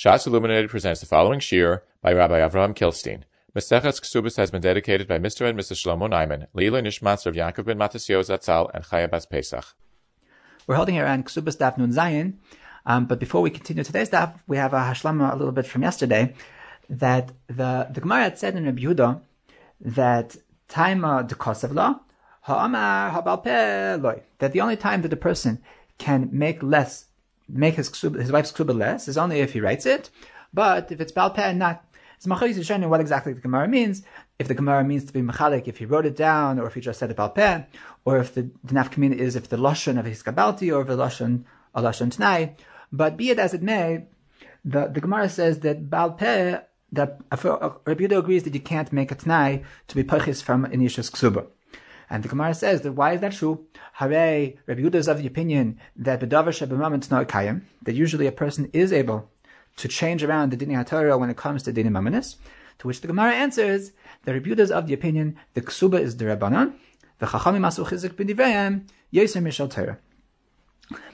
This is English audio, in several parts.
Shas Illuminated presents the following shir by Rabbi Avraham Kilstein. Maseches Ksubas has been dedicated by Mr. and Mrs. Shlomo Naiman, Leila Nishmas of Yaakov ben Matasio Zatzal, and Chaya Bas Pesach. We're holding here on Ksubas Daf Nun Zayin, um, but before we continue today's daf, we have a hashlama a little bit from yesterday that the the Gemara had said in Rabbi Yehuda that taima de kosevla ha'amar ha'balpe loy that the only time that a person can make less make his his wife's ksuba less is only if he writes it, but if it's balpeh and not. It's machalik is showing what exactly the Gemara means. If the Gemara means to be machalik, if he wrote it down, or if he just said it balpeh, or if the, the nafkamina is if the lashon of his kabalti, or if the lashon a lashon tnai. But be it as it may, the, the Gemara says that balpeh that uh, uh, Rabbi Yehuda agrees that you can't make a tnai to be purchased from inishas ksuba. And the Gemara says that why is that true? Hare, Rabbi Yehuda is of the opinion that bedavar shebemamet not that usually a person is able to change around the dini haTorah when it comes to dini mamanis. To which the Gemara answers that Rabbi Yehuda is of the opinion the ksuba is the rabbanon, the chachamim asu chizik b'divrayim yeser mishal Torah.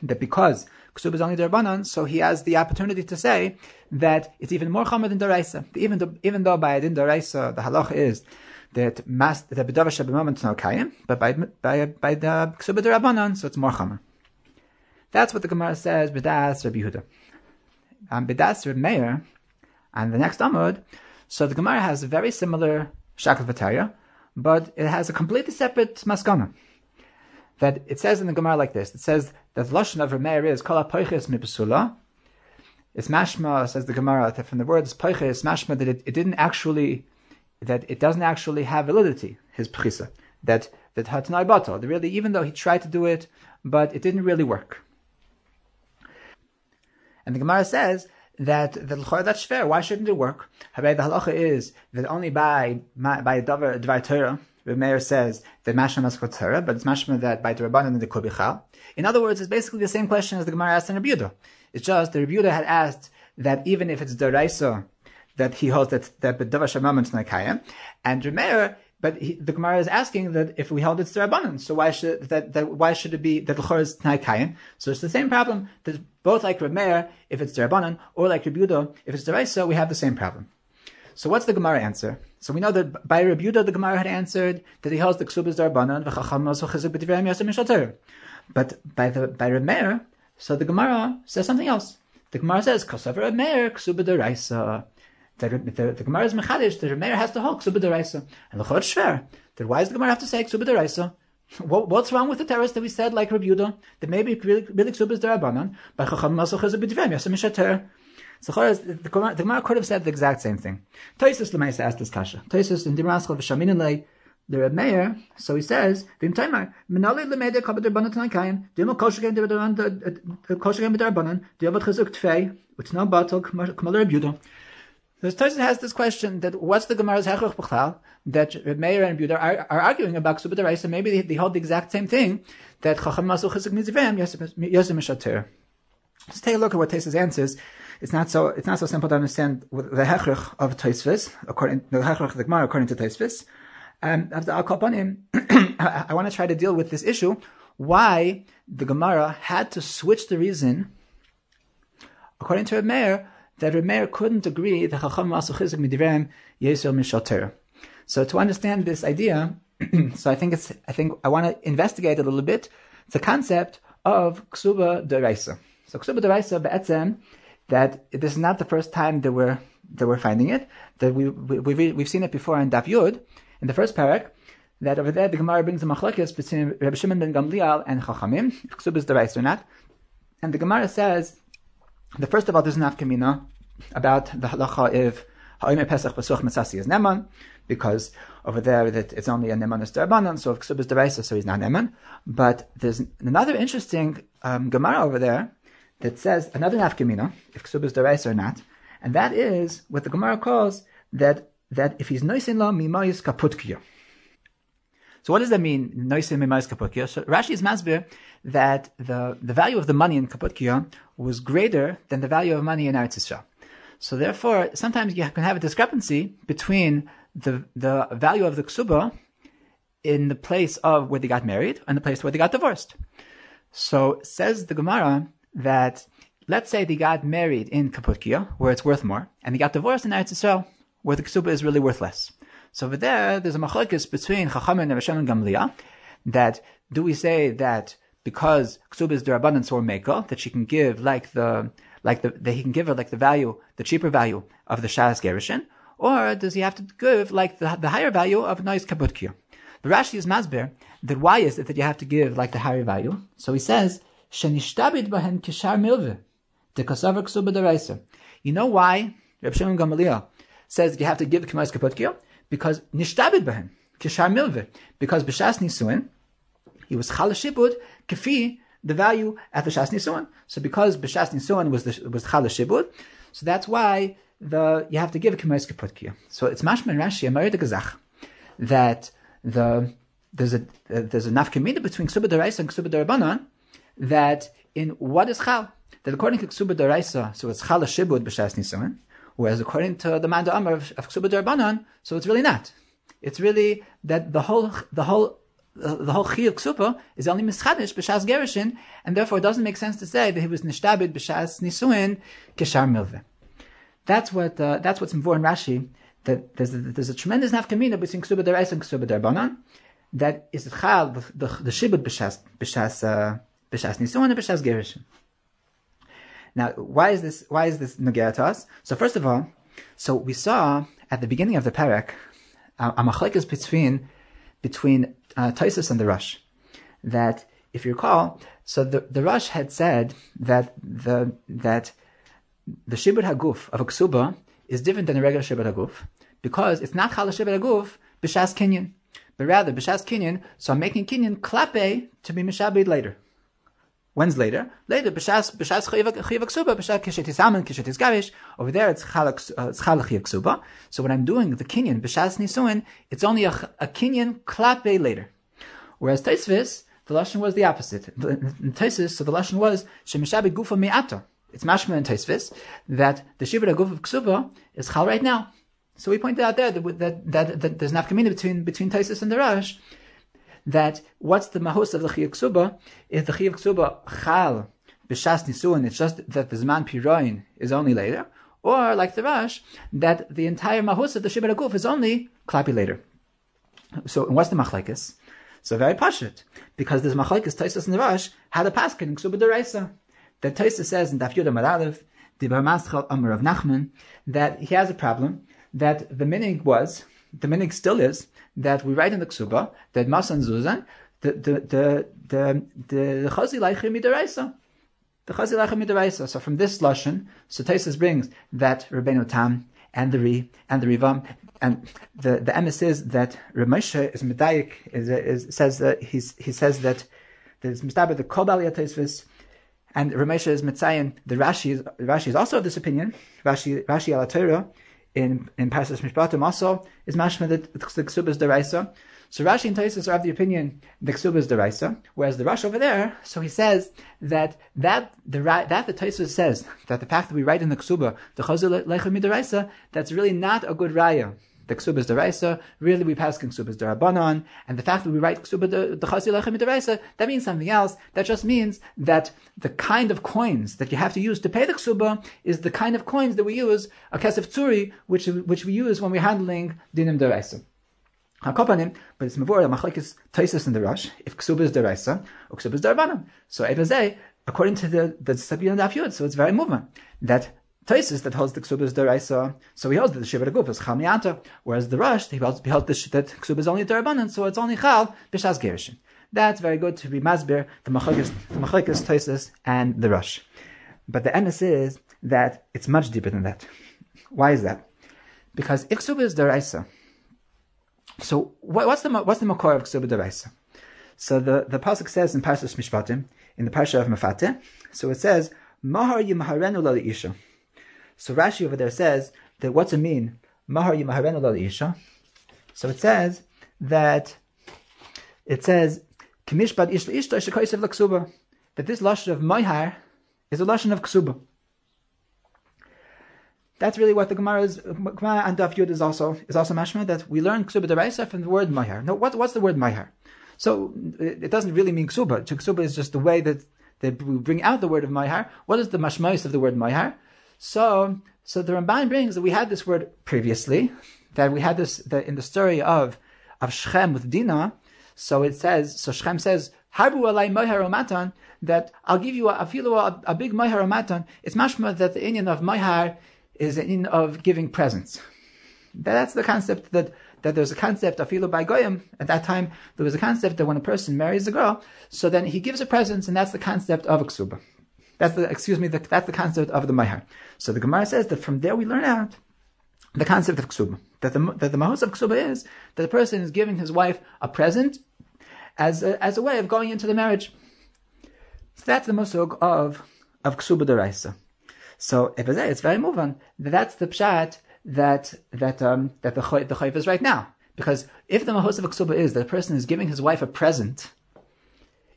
That because ksuba is only the rabbanon, so he has the opportunity to say that it's even more chamer than daraisa. Even even though by Adin daraisa the halach is that mas the bedava shabimam no kayim, but by by by the ksuba rabbanon, so it's more chamer. That's what the Gemara says. B'das Rabbi Yehuda, and b'das Rabbi Meir, and the next amud. So the Gemara has a very similar v'tarya, but it has a completely separate maskana. That it says in the Gemara like this. It says that the lashon of Rabbi Meir is kol apoiches mipesula. It's mashma says the Gemara that from the words poiches mashma that it, it didn't actually that it doesn't actually have validity, his pchisa. That that hatanai batal. Really, even though he tried to do it, but it didn't really work. And the Gemara says that the that's fair. Why shouldn't it work? The halacha is that only by by davar dvar Torah, the mayor says that mashma Torah, but it's mashma that by the rabbanon and the kubichal. In other words, it's basically the same question as the Gemara asked in Rebuda. It's just the Rebuda had asked that even if it's deraisa that he holds that that bedavar shamam is nakayim, and Remeir, but he, the Gemara is asking that if we hold it's derabanan, so why should that, that why should it be that l'chor is nakayim? So it's the same problem. That both like Remeir, if it's derabanan, or like Rebuda, if it's deraisa, we have the same problem. So what's the Gemara answer? So we know that by Rebuda the Gemara had answered that he holds the ksub is derabanan v'chacham But by the by Remeir, so the Gemara says something else. The Gemara says, "Kosaver Remeir ksuba deraisa." The, the, the Gemara is mechadish, the Remeir has to hold ksuba deraisa. And the chod shver, then why does the Gemara have to say ksuba deraisa? What, what's wrong with the terrorist that we said, like Rabbi Yehuda, that maybe really, ksuba is derabanan, by chacham masach is a b'divem, yasam mishater. So the the Gemara could have said the exact same thing. Toisus Lemaisa asked this kasha. Toisus in Dimraschal v'shaminalei, the Reb so he says, Vim Taimar, Menali Lemede Kabad Rabbanan Tanakayan, Dimo Koshagan uh, uh, Koshagan B'Darbanan, Diabat Chizuk Tfei, Utna Batal Kmal Reb Yehuda. So Tosin has this question that what's the Gemara's Hechach B'chal that Reb Meir and Buda are, are arguing about Ksubah Deraisa. Maybe they, they, hold the exact same thing that Chacham Masu Chesed Mizivim Yosem Mishater. Let's take a look at what Tosis answers. It's not so it's not so simple to understand the Hechach of Tosfos according the Hechach of the Gemara according to Tosfos. Um, I, I want to try to deal with this issue. Why the Gemara had to switch the reason according to Reb Meir that Remeir couldn't agree that Chacham Masu Chizik Midivrem Yisrael Mishater. So to understand this idea, so I think it's I think I want to investigate a little bit the concept of Ksuba Deraisa. So Ksuba Deraisa Be'etzem that this is not the first time that we're that we're finding it. That we, we we've, we've seen it before in Daf Yud in the first parak. That over there the Gemara brings a machlekes between Rabbi Shimon ben Gamliel and Chachamim, if Ksuba is or not. And the Gemara says the first of all, there's an afkamina about the halacha if ha'omer pesach basuch masasi is neman, because over there that it's only a neman is derabanan, so if ksub is deraisa, so he's not neman. But there's another interesting um, gemara over there that says another nafkamina if ksub is deraisa or not, and that is what the gemara calls that that if he's noisin la mimayis kaputkiya. So what does that mean? So Rashi is masbir that the, the value of the money in Kaputkiya was greater than the value of money in Eretz Yisrael. So therefore, sometimes you can have a discrepancy between the, the value of the ksuba in the place of where they got married and the place where they got divorced. So says the Gemara that let's say they got married in Kaputkia, where it's worth more, and they got divorced in Eretz Yisrael, where the ksuba is really worth less. So over there, there's a machlokes between Chacham and Rabbi and Gamliel, that do we say that because ksuba is derabundance or meko, that she can give like the like the that he can give her like the value, the cheaper value of the shas gerushin, or does he have to give like the, the higher value of nois kaputkia? The Rashi is masber that why is it that you have to give like the higher value? So he says shenishtabit bahen kishar milve the kasavar ksuba deraisa. You know why Reb Shimon Gamaliel says you have to give k'mais kaputkia because nishtabit bahen kishar milve because b'shas nisuin he was chalashibud kafi the value at the shas nisuin. So because b'shas nisuin was the was chalashibud, so that's why the you have to give k'mais kaputkia. So it's mashman Rashi Amar Gazach that the there's a there's a nafkamina between ksuba deraisa and ksuba derabanan that in what is chal that according to ksuba deraisa so it's chal shibud b'shas nisuin, whereas according to the manda amar of, of ksuba so it's really not. It's really that the whole the whole the whole chi of ksupa is only mischadish b'shas gerishin, and therefore it doesn't make sense to say that he was nishtabid b'shas nisuin kishar milve. That's what uh, that's what's in Rashi. That there's a, there's a tremendous nafkamina between ksuba derais and ksuba derbanan. That is chal the the, the shibud b'shas b'shas uh, b'shas nisuin and b'shas gerishin. Now, why is this? Why is this nagaya to us? So first of all, so we saw at the beginning of the parak uh, a machlekes between between uh, Taisus and the Rush that if you recall, so the, the Rush had said that the that the shibud haguf of a ksuba is different than a regular shibud haguf because it's not chala shibud haguf b'shas kinyan, but rather b'shas kinyan. So I'm making kinyan klape to be mishabed later. When's later? Later b'shas b'shas chiyav ksuba b'shas kishet isamen kishet isgavish. Over there it's chala uh, it's chala chiyav ksuba. So when I'm doing the kinyan b'shas nisuin, it's only a, a kinyan klape later. Whereas Taisvis, the lashon was the opposite. In Taisvis, so the lashon was shemishabe gufa me'ata. It's mashma in Taisvis that the shibud guf of ksuba is chal right now. So we pointed out there that that, that, that there's nafkamina between between Taisis and the Rash. That what's the mahus of the chiyuv ksuba? If the chiyuv ksuba chal b'shas nisuin, it's just that the zman piroin is only later, or like the Rash, that the entire mahus of the shibud guf is only klapi later. So what's the machlekes? So very pashut, because there's machlekes Taisus the Rash had a paskin in ksuba deraisa. That Taisus says in Daf Yudah Maralev, the Barmaschal Amar of Nachman, that he has a problem that the minig was, the meaning still is, that we write in the ksuba that Masan Zuzan, the the the the the chazi. The chazi midaraisa. So from this lashon, so brings that Rabbeinu Tam and the Ri and the Rivam and the the emes is that Ramesha is medayik is, is says that he's he says that there's mistaber the kol Taisvis and Ramesha is Mitzayin. The Rashi is Rashi is also of this opinion. Rashi Rashi al in in Parashat Mishpatim also is mashma that the ksub is deraisa. So Rashi and Taisus are of the opinion the ksub is deraisa, whereas the Rashi over there, so he says that that the that the Taisus says that the fact that we write in the ksuba the chazul lechem deraisa, that's really not a good raya the ksuba is deraisa. Really, we pass ksuba is derabanan, and the fact that we write ksuba the chasi lechem deraisa that means something else. That just means that the kind of coins that you have to use to pay the ksuba is the kind of coins that we use a kesef tzuri, which which we use when we're handling dinim deraisa. Hakopanim, but it's mavor machlekes taisus in the rush. If ksuba is deraisa, or ksuba is derabanan. So Evazeh, according to the the Sabiyah Daf so it's very movement that Taisis that holds the ksuba is deraisa, so he holds that the shiva guf is chal mianta, whereas the rush he holds, he holds that ksuba is only derabanan, so it's only chal b'shas gerishin. That's very good to be masbir the machlekes, the Taisis and the rush. But the emes is that it's much deeper than that. Why is that? Because if ksuba is deraisa, so what's the what's the makor of ksuba deraisa? So the the pasuk says in Parshas Mishpatim in the parsha of Mefate, so it says Mahar yimharenu la. So Rashi over there says that what's it mean? Mahar yimaharenu isha. So it says that it says Kamishbad ish ishta shekaisev laksuba. That this lashon of Mahar is a lashon of ksuba. That's really what the Gemara is. Gemara and Daf Yud is also is also mashma that we learn ksuba deraisa from the word mahar. No, what, what's the word mahar? So it, it doesn't really mean ksuba. Ksuba is just the way that They bring out the word of Mayhar. What is the mashmais of the word Mayhar? So, so the Ramban brings that we had this word previously, that we had this the, in the story of of Shechem with Dinah. So it says, so Shechem says, Harbu alai matan, that I'll give you a, a, a big matan. It's mashma that the Indian of Mayhar is an in of giving presents. That's the concept that that there's a concept of filu by goyim. At that time, there was a concept that when a person marries a girl, so then he gives a present, and that's the concept of a ksuba. That's the excuse me. The, that's the concept of the mahar. So the Gemara says that from there we learn out the concept of ksuba. That the that the mahos of ksuba is that the person is giving his wife a present as a, as a way of going into the marriage. So that's the musog of of ksuba deraisa. So if it's very moving, that's the pshat that that um, that the the chayv is right now. Because if the mahos of ksuba is that a person is giving his wife a present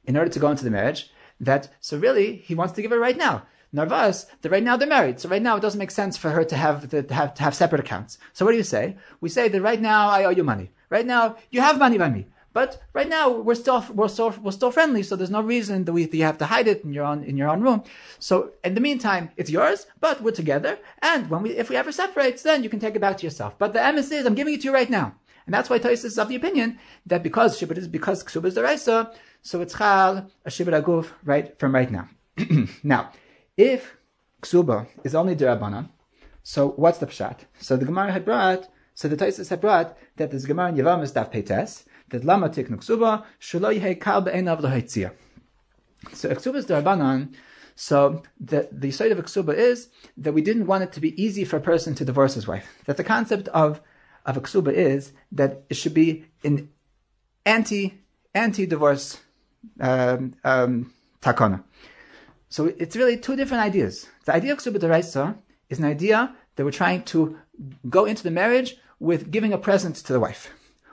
in order to go into the marriage, that so really he wants to give it right now. Narvas, that right now they're married, so right now it doesn't make sense for her to have to have to have separate accounts. So what do you say? We say that right now I owe you money. Right now you have money by me. But right now we're still we're still we're still friendly, so there's no reason that we that you have to hide it in your own in your own room. So in the meantime, it's yours, but we're together. And when we if we ever separate, then you can take it back to yourself. But the emes is I'm giving it to you right now, and that's why Tosis is of the opinion that because shibud is because ksuba is the raisa, so it's chal a shibud aguf right from right now. now, if ksuba is only derabanan, so what's the pshat? So the Gemara had brought, so the Tosis had brought that this Gemara in Yavam is daf peites that lama tiknu ksuba shelo yehei kal be'enav lehoitzia. So ksuba is derabanan. So the the side of ksuba is that we didn't want it to be easy for a person to divorce his wife. That the concept of of ksuba is that it should be an anti anti divorce um, um, takana. So it's really two different ideas. The idea of ksuba is an idea that we're trying to go into the marriage with giving a present to the wife.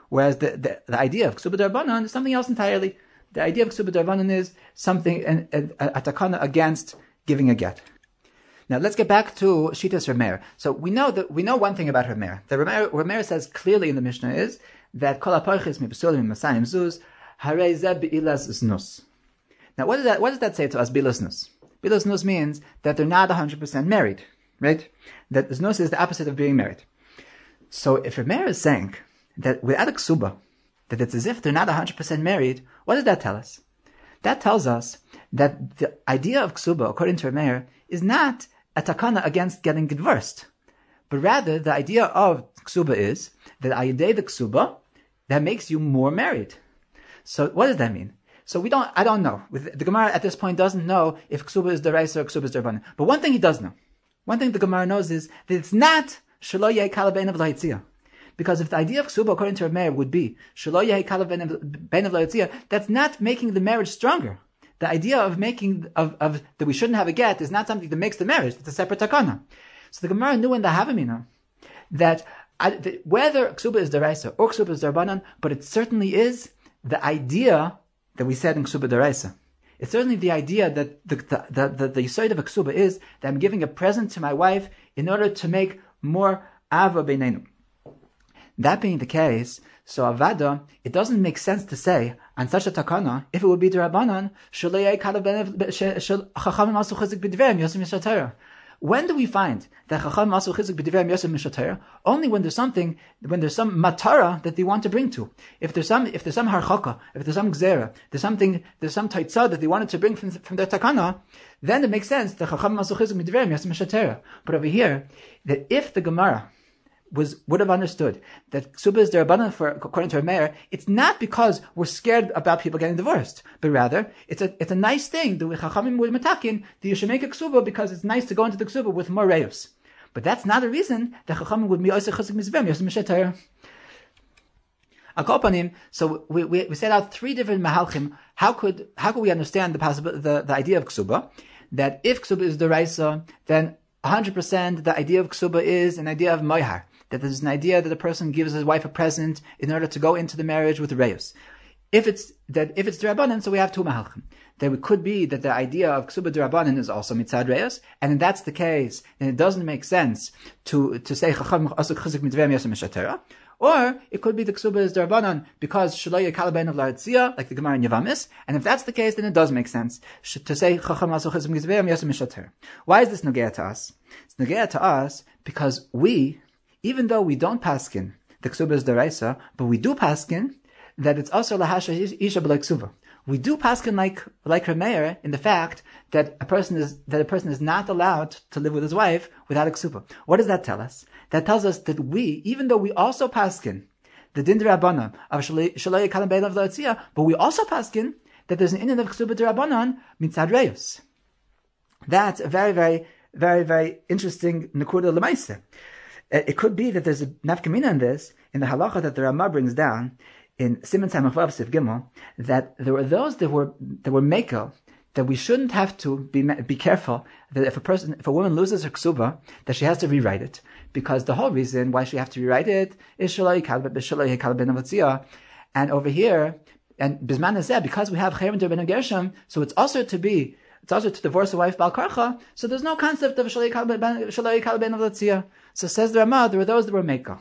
Whereas the, the, the idea of ksuba is something else entirely. The idea of ksuba is something, an, a, a takana against giving a get. Now let's get back to Shitas Rameir. So we know that we know one thing about Rameir. The Rameir, Rameir says clearly in the Mishnah is that kol apoichis mipesulim masayim zuz Now what does that what does that say to us? Bilas znus. Bilas znus means that they're not 100% married, right? That znus is the opposite of being married. So if a Rameir is saying that without a ksuba, that it's as if they're not 100% married, what does that tell us? That tells us that the idea of ksuba, according to Rameir, is not a takana against getting divorced, but rather the idea of ksuba is that ayidei the ksuba, that makes you more married. So what does that mean? So we don't, I don't know. The Gemara at this point doesn't know if ksuba is deraisa or ksuba is derbanan. But one thing he does know. One thing the Gemara knows is that it's not shelo yeh kalabein of because if the idea of ksuba, according to Rav Meir, would be Shelo Yeh of Lahitziyah, that's not making the marriage stronger. The idea of making of, of that we shouldn't have a get is not something that makes the marriage. It's a separate takana. So the Gemara knew in the Havamina that, that whether ksuba is deraisa or ksuba is derbanan, but it certainly is the idea that we said in ksuba deraisa. It's certainly the idea that the the the, the, the side of a ksuba is that I'm giving a present to my wife in order to make more ava beinenu. That being the case, so avada, it doesn't make sense to say on such a takana if it would be derabanan when do we find that Chacham Masu Chizik B'divrei Yosef Mishatayr? Only when there's something, when there's some matara that they want to bring to. If there's some, if there's some harchaka, if there's some gzera, there's something, there's some taitzah that they wanted to bring from, from their takana, then it makes sense that Chacham Masu Chizik B'divrei Yosef Mishatayr. But over here, that if the Gemara was would have understood that ksuba is derabanan for according to our mayor. It's not because we're scared about people getting divorced, but rather it's a it's a nice thing that we chachamim would matakin that you should make a ksuba because it's nice to go into the ksuba with more reyos. But that's not a reason that chachamim would be also chasik mizvem yosem. Akopanim. So we, we, we set out three different mahalchim. How could how could we understand the possible the, the idea of ksuba? That if ksuba is the raisa, then 100% the idea of ksuba is an idea of moihar that there's an idea that a person gives his wife a present in order to go into the marriage with reyos. if it's that if it's drabanan, so we have two mahalchim. There could be that the idea of ksuba drabanan is also mitzad reis, and if that's the case, then it doesn't make sense to to say chacham asuk chizik mitzvah. Or it could be the ksuba is drabanan because shaloya kalaben of laritzia, like the Gemara in Yavamis, and if that's the case, then it does make sense to say chacham. Why is this nogea to us? It's nogea to us because we, even though we don't paskin the ksuba is deraisa, but we do paskin that it's also lahasha isha b'leksuva. We do paskin like like Rameir in the fact that a person is that a person is not allowed to live with his wife without a ksuba. What does that tell us? That tells us that we, even though we also paskin the din derabana of shalei kalam of the but we also paskin that there's an inyan of ksuba derabanan mitzad reus. That's a very very very very interesting nekuda lemaise. It could be that there's a nafkamina in this in the halacha that the Ramah brings down in Simon Samach Sif Gimel that there were those that were that were makel that we shouldn't have to be be careful that if a person if a woman loses her ksuba that she has to rewrite it. Because the whole reason why she has to rewrite it is shalai and over here and bisman is there, because we have chayim ben gershom so it's also to be it's also to divorce a wife balkarcha so there's no concept of shalai kalbet so says the Ramah there were those that were makel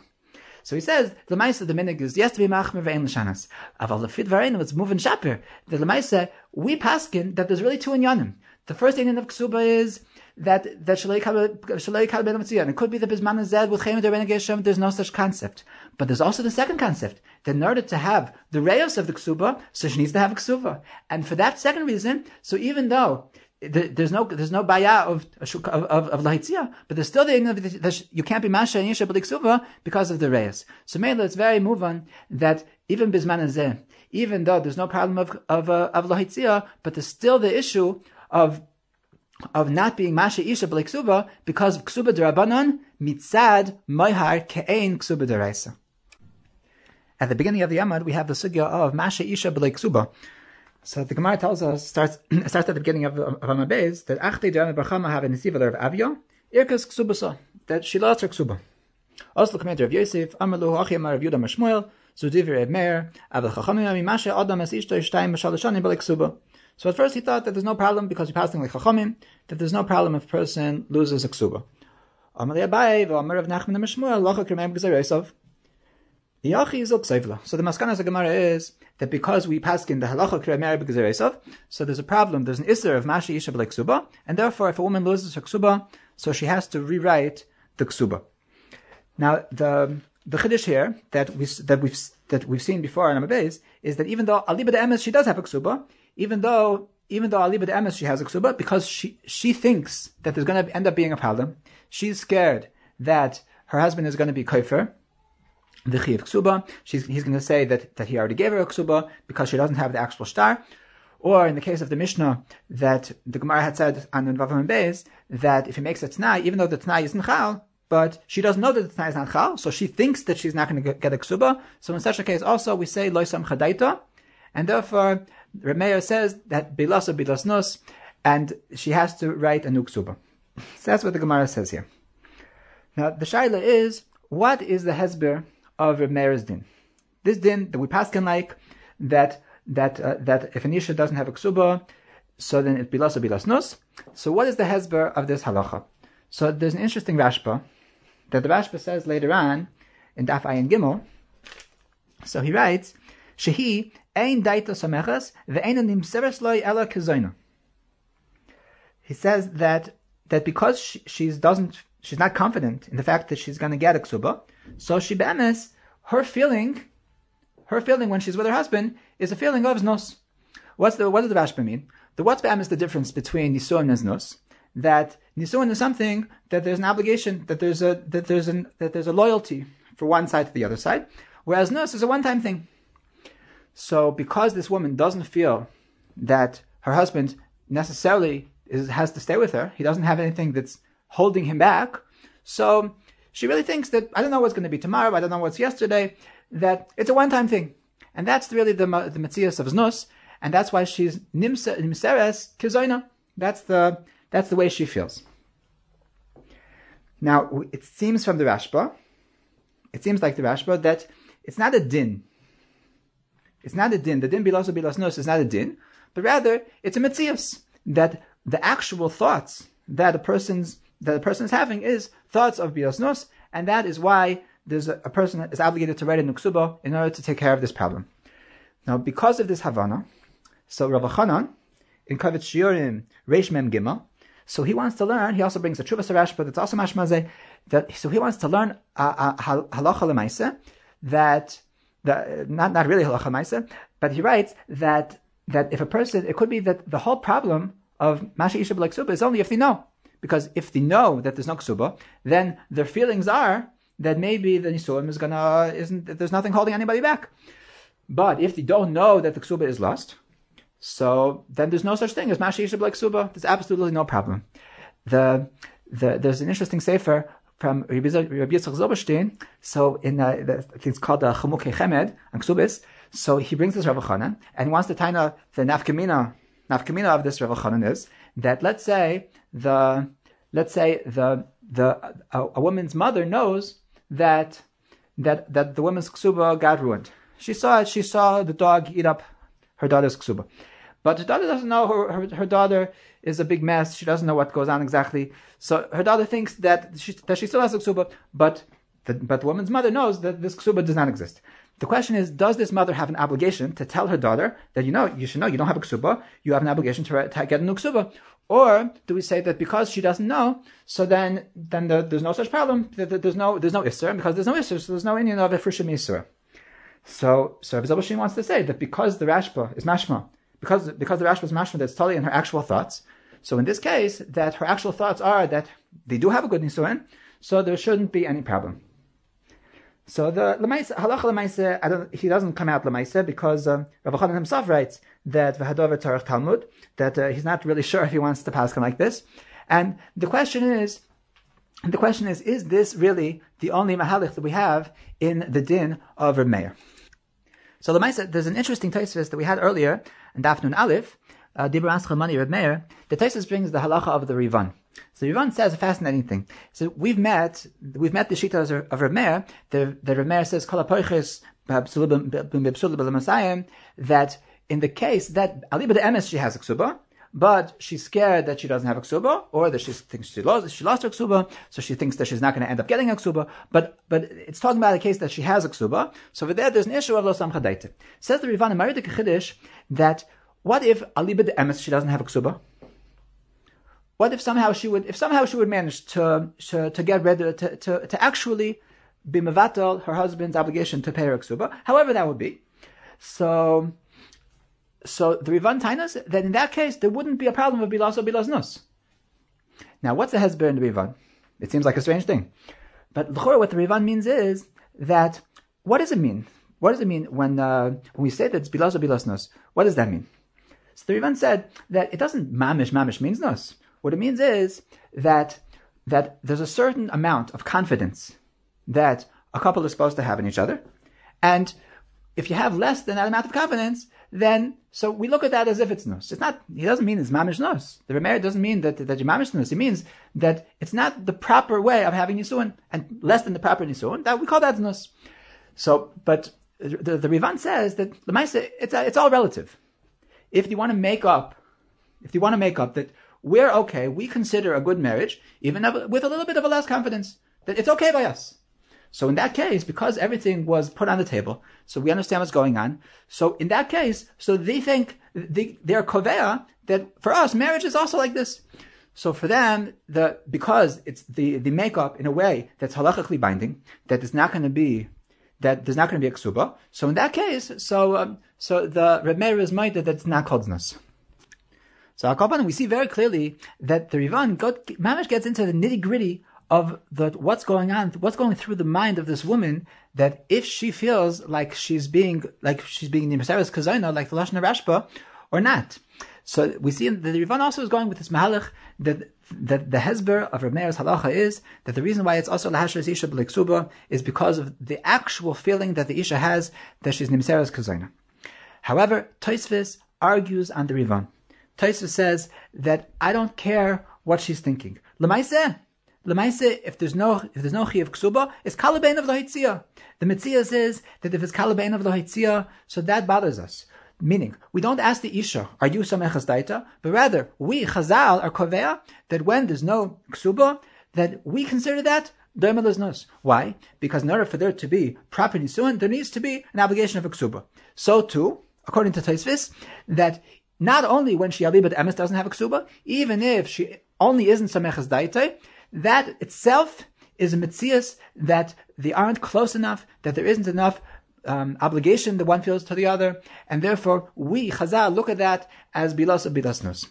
so he says the Lemaisa the minig is yes to be machmer ve'en l'shanas. Aval the fit varein it's moving shaper. The Lemaisa we paskin that there's really two inyanim. The first inyan of ksuba is that that shalei kal ben and it could be the bisman zed with chayim ben geshem. There's no such concept, but there's also the second concept that in order to have the reyos of the ksuba, so she needs to have a ksuba, and for that second reason, so even though there's no there's no baya of of of, of lahitzia, but there's still the that you can't be masha and yisha b'liksuva because of the reyes. So mainly it's very moving that even bisman even though there's no problem of of uh, of lahitzia, but there's still the issue of of not being masha isha b'liksuva because of ksuba derabanan mitzad moihar ke'ein ksuba deraisa. At the beginning of the Yamad, we have the sugya of masha isha b'liksuba. So the Gemara tells us starts starts at the beginning of of Amabez that Achte Dram Barchama have a nesiva of Avio Irkas Ksubasa that she lost her Ksuba. Also the commander of Yosef Amalu Achim Mar Yuda Mashmuel Zudiv Reb Meir Aval Chachamim Mimashe Adam Es Ishto Shtayim Mashalashanim Balik Ksuba. So at first he thought that there's no problem because he's passing like Chachamim that there's no problem if a person loses a Ksuba. Amalei Abaye V'Amar of Nachman Mashmuel Locha Kremem Gzer Yosef so the maskana of the Gemara is that because we pass in the halacha kriyamer b'gezeresav, so there's a problem. There's an isser of mashi isha ksuba, and therefore, if a woman loses her ksuba, so she has to rewrite the ksuba. Now, the the chiddush here that we that we've that we've seen before in Amabez is that even though aliba de emes she does have a ksuba, even though even though aliba de emes she has a ksuba, because she she thinks that there's going to end up being a problem, she's scared that her husband is going to be kaifer, the Chiv Ksuba. She's, he's going to say that, that he already gave her a Ksuba because she doesn't have the actual star. Or in the case of the Mishnah, that the Gemara had said on the Vavam Beis, that if he makes a Tnai, even though the Tnai is Nchal, but she doesn't know that the Tnai is not Chal, so she thinks that she's not going to get a Ksuba. So in such a case also, we say Loisam Chadaita, and therefore, Remeir says that Bilasa Bilasnos, and she has to write a new Ksuba. So that's what the Gemara says here. Now, the Shaila is, what is the Hezber of Reb din. This din that we pass can like that that uh, that if an isha doesn't have a ksuba, so then it bilas bilas nus. So what is the hezber of this halacha? So there's an interesting Rashba that the Rashba says later on in Daf Ayin Gimel. So he writes, "Shehi ein daita samechas ve'ein nimseres loy ela kezoina." He says that that because she doesn't she's not confident in the fact that she's going to get a ksuba, so she be'emes, her feeling, her feeling when she's with her husband is a feeling of znos. What's the, what does the Rashba mean? The what's be'emes the difference between nisuin and znos? That nisuin is something that there's an obligation, that there's a, that there's an, that there's a loyalty for one side to the other side, whereas nos is a one-time thing. So because this woman doesn't feel that her husband necessarily is, has to stay with her, he doesn't have anything that's holding him back, so she really thinks that I don't know what's going to be tomorrow, I don't know what's yesterday, that it's a one-time thing. And that's really the, the Metzias of Znus, and that's why she's Nimseres Kizoina. That's the, that's the way she feels. Now, it seems from the Rashba, it seems like the Rashba that it's not a din. It's not a din. The din bilas bilas nos is not a din, but rather it's a mitzias that the actual thoughts that a person's that a person is having is thoughts of bilas nos, and that is why there's a, a person is obligated to write a nuksuba in order to take care of this problem. Now, because of this Havana, so Rav Chanan in Kovetz Shiurim Reish Mem Gimel, so he wants to learn. He also brings a Chuvas Rash, but it's also Mashmazeh. That so he wants to learn uh, uh, halacha lemaisa that the, not not really halacha lemaisa, but he writes that that if a person, it could be that the whole problem of Masha Isha Ksuba is only if they know. Because if they know that there's no ksuba, then their feelings are that maybe the nisuim is gonna isn't there's nothing holding anybody back. But if they don't know that the ksuba is lost, so then there's no such thing as Masha Yishab like Suba. There's absolutely no problem. The, the, there's an interesting sefer from Rabbi Yitzchak Zilberstein. So in uh, the, I think it's called the Chashukei Chemed and Ksubis. So he brings this Rav Chanan and wants to taina the nafkamina. Nafkamina of this Rav Chanan is that let's say the let's say the the a, a, woman's mother knows that that that the woman's ksuba got ruined. She saw it. She saw the dog eat up her daughter's ksuba. But her daughter doesn't know her, her, her, daughter is a big mess. She doesn't know what goes on exactly. So her daughter thinks that she, that she still has a ksuba, but the, but the woman's mother knows that this ksuba does not exist. The question is, does this mother have an obligation to tell her daughter that you know you should know you don't have a ksuba, you have an obligation to, to get a new ksuba, or do we say that because she doesn't know, so then then the, there's no such problem, there's no there's no isser, and because there's no isser, so there's no Indian of for shemisra. So, so Rabbi wants to say that because the Rashba is mashma, because because the Rashba is mashma, that's totally in her actual thoughts. So in this case, that her actual thoughts are that they do have a good nisuin, so there shouldn't be any problem. So the lemaisa halacha lemaisa, he doesn't come out lemaisa because um, Rav Chanan himself writes that v'hadover tarach Talmud that uh, he's not really sure if he wants to pass like this, and the question is. The question is, is this really the only mahalich that we have in the din of Reb Meir? So the Maisa, there's an interesting Taisvis that we had earlier in Dafnun Aleph, uh, Dibra Ascha Mani Reb Meir. The Taisvis brings the halacha of the Rivan. So Rivan says a fascinating thing. So we've met, we've met the Shita of Reb Meir. The, the Reb Meir says, Kol that in the case that Aliba the Emes she has a ksuba, but she's scared that she doesn't have a ksuba, or that she thinks she lost, she lost her ksuba, so she thinks that she's not going to end up getting a ksuba. But but it's talking about a case that she has a ksuba. So over there, there's an issue of lo samcha Says the Rivan Maridik Chiddush that what if aliba de emes she doesn't have a ksuba? What if somehow she would if somehow she would manage to to, to get rid of, to, to, to actually be mevatel her husband's obligation to pay her ksuba, however that would be. So so the Rivan Tainas, then in that case, there wouldn't be a problem of Bilas or Bilas Nus. Now, what's the Hezber in the Rivan? It seems like a strange thing. But what the Rivan means is that, what does it mean? What does it mean when, uh, when we say that it's Bilas or Bilas Nus? What does that mean? So the Rivan said that it doesn't mamish, mamish means nus. What it means is that, that there's a certain amount of confidence that a couple is supposed to have in each other. And if you have less than that amount of confidence, then so we look at that as if it's nus. It's not. He doesn't mean it's mamish nus. The Remeir doesn't mean that that you mamish nus. It means that it's not the proper way of having nisuin and less than the proper nisuin. That we call that nus. So, but the, the Rivan says that the Maisa, it's it's all relative. If you want to make up, if you want to make up that we're okay, we consider a good marriage even with a little bit of a less confidence that it's okay by us. So in that case, because everything was put on the table, so we understand what's going on. So in that case, so they think they, they're kovea that for us, marriage is also like this. So for them, the because it's the the makeup in a way that's halachically binding, that is not going to be that there's not going to be a ksuba. So in that case, so um, so the Reb is minded that it's not znus. So Akaban, we see very clearly that the Rivan got, Mamish gets into the nitty gritty of the what's going on, what's going through the mind of this woman that if she feels like she's being like she's being nimseres kazayna, like the lashon Rashba, or not. So we see that the Rivan also is going with this mahalach that that the hezber of Rameir's halacha is that the reason why it's also lahashras isha b'liksuba is because of the actual feeling that the isha has that she's nimseres kazayna. However, Toisvis argues on the Rivan. Toisvis says that I don't care what she's thinking. Lemaiseh, Lemaise, if there's no if there's no chi ksuba, it's kalabain of the hitzia. The mitzia says that if it's kalabain of the so that bothers us. Meaning, we don't ask the Isha, are you Samechas Daita? But rather, we, Chazal, are Kovea, that when there's no Ksuba, that we consider that Dermalaznos. Why? Because in order for there to be proper Nisuan, there needs to be an obligation of a Ksuba. So too, according to Taisvis, that not only when she Alibat Emes doesn't have a Ksuba, even if she only isn't Samechas Daita, that itself is a mitzias that they aren't close enough, that there isn't enough um, obligation that one feels to the other, and therefore we, Chazal, look at that as bilas of bilasnus.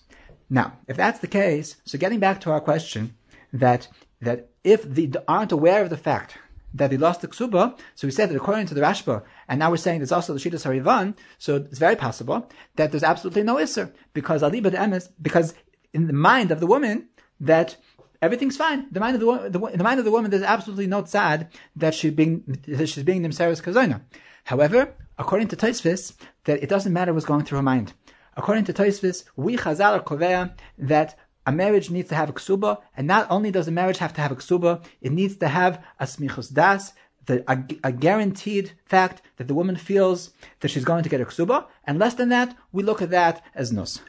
Now, if that's the case, so getting back to our question, that that if they aren't aware of the fact that they lost the ksuba, so we said that according to the Rashba, and now we're saying there's also the Shittas Harivan, so it's very possible that there's absolutely no Isser, because Alibad Emes, because in the mind of the woman, that everything's fine. The mind of the, the, the mind of the woman, there's absolutely no tzad that she's being that she's being nimseres kazona. However, according to Taisvis, that it doesn't matter what's going through her mind. According to Taisvis, we Chazal are kovea that a marriage needs to have a ksuba, and not only does a marriage have to have a ksuba, it needs to have a smichus das, the, a, a, guaranteed fact that the woman feels that she's going to get a ksuba, and less than that, we look at that as nus.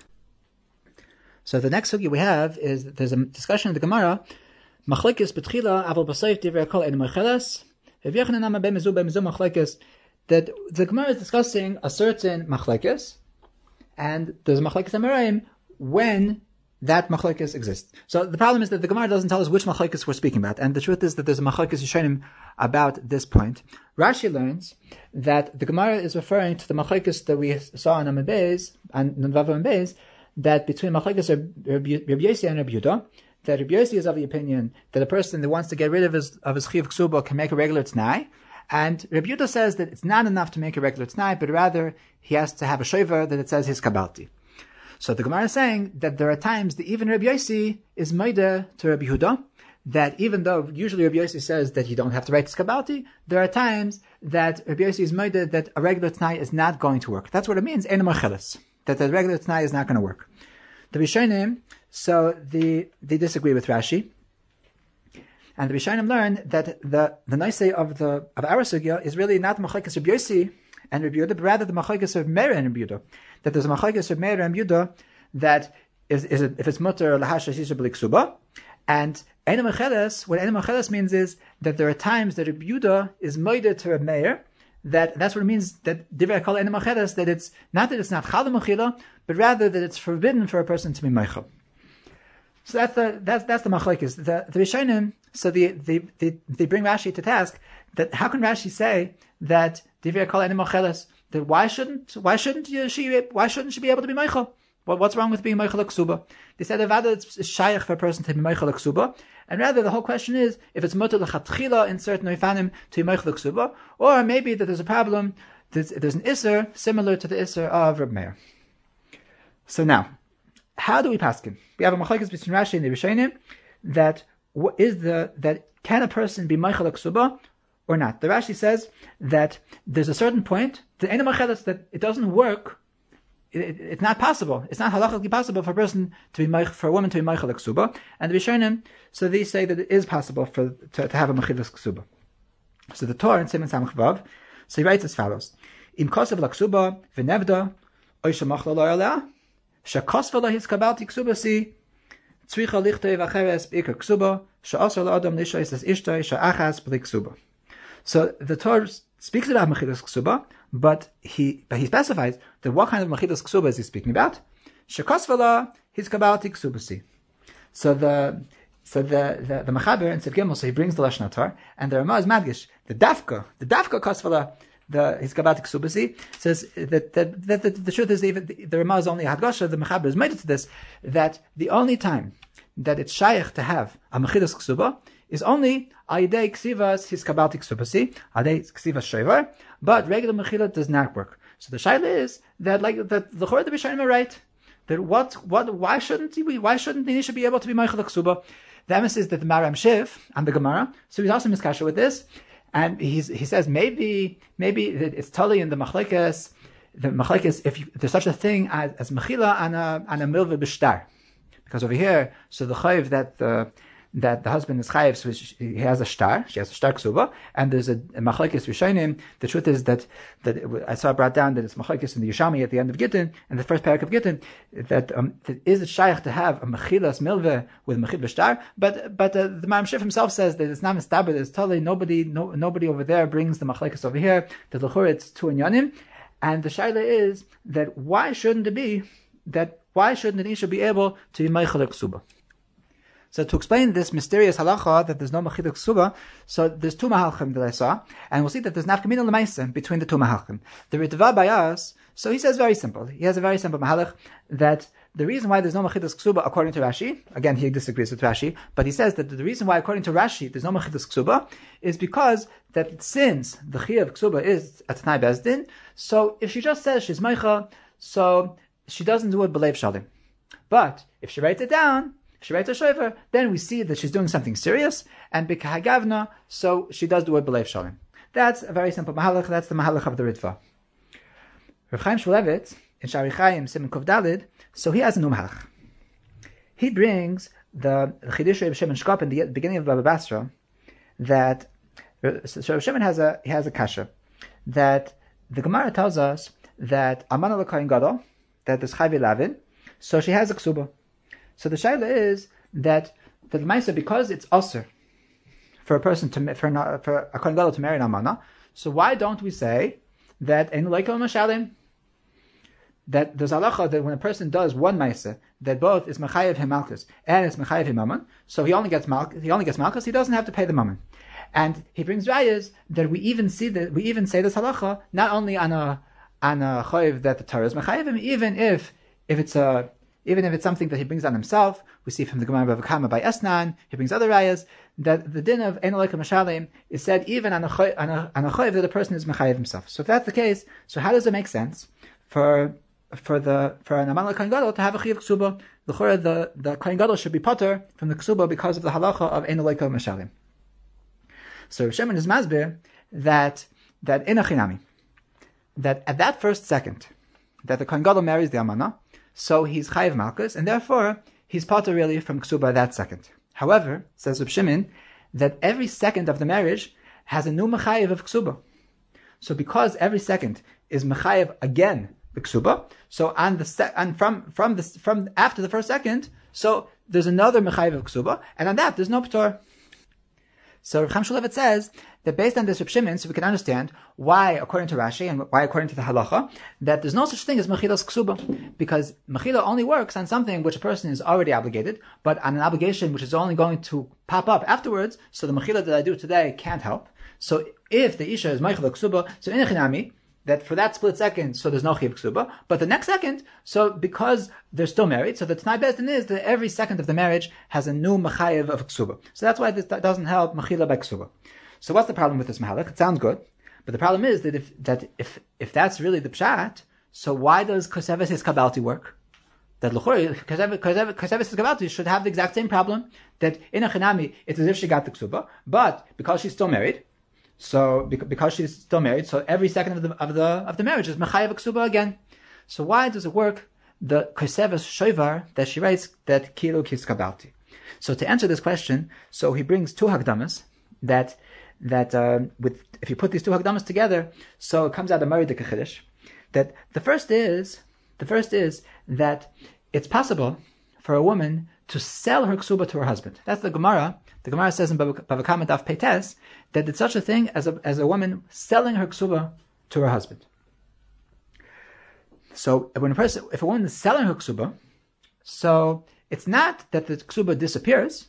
So the next sugi we have is there's a discussion in the Gemara, machlekes betchila aval divrei kol en mechelas, that the Gemara is discussing a certain machlekes, and there's a machlekes amaraim when that machlekes exists. So the problem is that the Gemara doesn't tell us which machlekes we're speaking about, and the truth is that there's a machlekes Yishanim about this point. Rashi learns that the Gemara is referring to the machlekes that we saw in Amid Beis and Navav and Beis, that between machlekes Rabbi Yossi and Rabbi Yudah, that Rabbi Yossi is of the opinion that a person that wants to get rid of his of his chiv ksuba can make a regular t'nai, and Rabbi Yudah says that it's not enough to make a regular t'nai, but rather he has to have a shover that it says his kabalti. So the Gemara is saying that there are times that even Rabbi Yossi is maida to Rabbi Huda, that even though usually Rabbi Yossi says that you don't have to write kabalti, there are times that Rabbi Yossi is maida that a regular t'nai is not going to work. That's what it means, that the regular t'nai is not going to work. The Rishonim, so the, they disagree with Rashi. And the Rishonim learn that the the nice of the of our sugya is really not machlekes Rabbi Yossi and Rabbi Yudah, but rather the machlekes of Meir and Rabbi Yudah. That there's a machlekes of Meir and Yudah that is, is a, if it's mutter lahasha shisha and enim what enim means is that there are times that Rabbi Yudah is moided to Rabbi Meir, that that's what it means that divrei kol enim that it's not that it's not chalam but rather that it's forbidden for a person to be meichel. So that's the that's that's the machlekes. The the Rishonim, so the, the, the, they bring Rashi to task that how can Rashi say that divrei kol enim that why shouldn't why shouldn't she why shouldn't she be able to be meichel? What, what's wrong with being meichel ksuba? They said that it's shaykh for a person to be meichel ksuba, and rather the whole question is if it's mutter lechatchila in certain ifanim to be meichel ksuba, or maybe that there's a problem. There's, there's an iser similar to the iser of Reb Meir. So now, how do we paskin? We have a machlekes between Rashi and the Rishonim that what is the that can a person be meichel ksuba or not? The Rashi says that there's a certain point the that it doesn't work. It, it, it's not possible. It's not halachically possible for a person to be for a woman to be meichel ksuba. And the Rishonim, so they say that it is possible for to, to have a mechilas ksuba. So the Torah in Simon Samach Vav, so he writes as follows: Im kosev laksuba v'nevda oisha machla lo shakosva lo his kabalti ksubasi tzricha lichtei v'acheres b'ikar ksuba she'asar la'adam nishais es ishtoi she'achas b'li ksuba. So the Torah speaks about mechilas ksuba, but he but he specifies that what kind of mechilas ksuba is he speaking about? Shekosvala his kabalti ksubasi. So the so the the, the Machaber in Sid Gimel, so he brings the Lashon Torah, and the Ramah is Madgish, the Dafka, the Dafka Kosvala, the his Kabbatik Subasi says that, that, that, the truth is even the, the Ramah is only Hadgasha, the Mechaber is made it to this, that the only time that it's shaykh to have a Mechilas Ksuba is only Aidei Ksivas his Kabbatik Subasi, Aidei Ksivas Shevar, but regular Mechila does not work. So the Shaila is that like that the Chor the Bishayim are right. That what what why shouldn't he why shouldn't Nisha be able to be Meichel Ksuba? The emphasis is that the Maram Shiv and the Gemara, so he's also miskasha with this, and he's, he says maybe maybe it's totally in the machlekes. The machlekes, if, you, there's such a thing as, as mechila and a and a milva b'shtar, because over here, so the chayiv that the that the husband is chayiv, so he has a star, she has a star ksuba, and there's a, machlekes rishonim. The truth is that that I saw brought down that it's machlekes in the Yishami at the end of Gittin, and the first parak of Gittin, that, um, that is it shaykh to have a mechilas milve with mechil star, but but uh, the Maram Shif himself says that it's not mistaber, it's totally nobody no, nobody over there brings the machlekes over here. The lechur it's two inyanim, and the shaila is that why shouldn't it be that why shouldn't an isha be able to be meichel ksuba? So to explain this mysterious halacha that there's no machiluk ksuba, so there's two mahalchim that I saw, and we'll see that there's nafkamina lemaisa between the two mahalchim. The Ritva by us, so he says very simple. He has a very simple mahalach that the reason why there's no machidus ksuba according to Rashi, again he disagrees with Rashi, but he says that the reason why according to Rashi there's no machidus ksuba is because that since the chi of ksuba is at Tanai Bezdin, so if she just says she's meicha, so she doesn't do it belev shalim. But if she writes it down, if she writes a shofar, then we see that she's doing something serious, and bikahagavna, so she does do it belev shalim. That's a very simple mahalach. That's the mahalach of the Ritva. Rav Chaim Shmulevitz in Sha'arei Chaim Simon Kov Dalid, so he has a numhach. He brings the Chidish Reb Shimon Shkop in the beginning of Baba Basra that so Reb Shimon has a he has a kasha that the Gemara tells us that Amana Lekayin Gadol that is Chayvi Lavin, so she has a ksuba. So the shaila is that the Lemaisa, because it's usher for a person to for, for a Kohen to marry an Amana, so why don't we say that in Leikel Mashalim that there's halacha that when a person does one ma'isa, that both is mechayev him and it's mechayev him so he only gets malchus. He only gets malchus. He doesn't have to pay the mammon. And he brings rayas that we even see that we even say this halacha not only on a on a that the Torah is mechayev him, even if if it's a even if it's something that he brings on himself. We see from the Gemara of Kama by Esnan. He brings other rayas that the din of enolika mashalim is said even on a chayiv that the person is mechayev himself. So if that's the case, so how does it make sense for for the for an amal gadol to have a chiyav ksuba. The the the kohen gadol should be potter from the ksuba because of the halacha of enoleka mashalim. So Shimon is masbir that that in a chinami, that at that first second that the kohen gadol marries the amana, so he's chayiv malchus, and therefore he's potter really from ksuba that second. However, says Reb Shimon, that every second of the marriage has a new mechayiv of ksuba. So because every second is mechayiv again the ksuba. So on the se- and from from the from after the first second, so there's another mechayiv of ksuba, and on that there's no ptor. So Rav Chaim says that based on this Reb Shimon, so we can understand why, according to Rashi and why, according to the halacha, that there's no such thing as mechilas ksuba, because mechila only works on something which a person is already obligated, but on an obligation which is only going to pop up afterwards. So the mechila that I do today can't help. So if the isha is mechila ksuba, so in chinami, that for that split second, so there's no chiv ksuba. But the next second, so because they're still married, so the Tanai Bezdin is that every second of the marriage has a new machayev of ksuba. So that's why this doesn't help machila by ksuba. So what's the problem with this mahalach? It sounds good, but the problem is that if that if if that's really the pshat, so why does kosevis kabalti work? That Luchori, kosevis kabalti should have the exact same problem. That in a chinami, it's as if she got the ksuba, but because she's still married, so because she's still married, so every second of the of the of the marriage is mechayev ksuba again. So why does it work? The koseves shoivar that she writes that kilo kiskabalti. So to answer this question, so he brings two hagdamas that that uh, with if you put these two hagdamas together, so it comes out of Mari Chiddush. That the first is the first is that it's possible for a woman to sell her ksuba to her husband. That's the Gemara the Gemara says in Bava Kama Daf Peites that it's such a thing as a, as a woman selling her ksuba to her husband. So when a person, if a woman is selling her ksuba, so it's not that the ksuba disappears,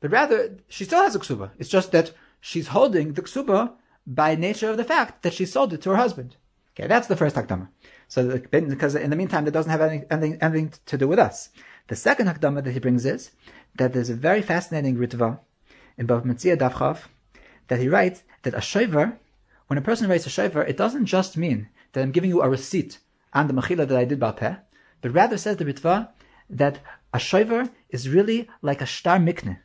but rather she still has a ksuba. It's just that she's holding the ksuba by nature of the fact that she sold it to her husband. Okay, that's the first hakdama. So because in the meantime, that doesn't have any, anything, anything to do with us. The second hakdama that he brings is that there's a very fascinating ritva in Bava Metzia Davchav that he writes that a shoiver, when a person writes a shoiver, it doesn't just mean that I'm giving you a receipt on the mechila that I did Balpeh, but rather says the Ritva that a shoiver is really like a star mikne.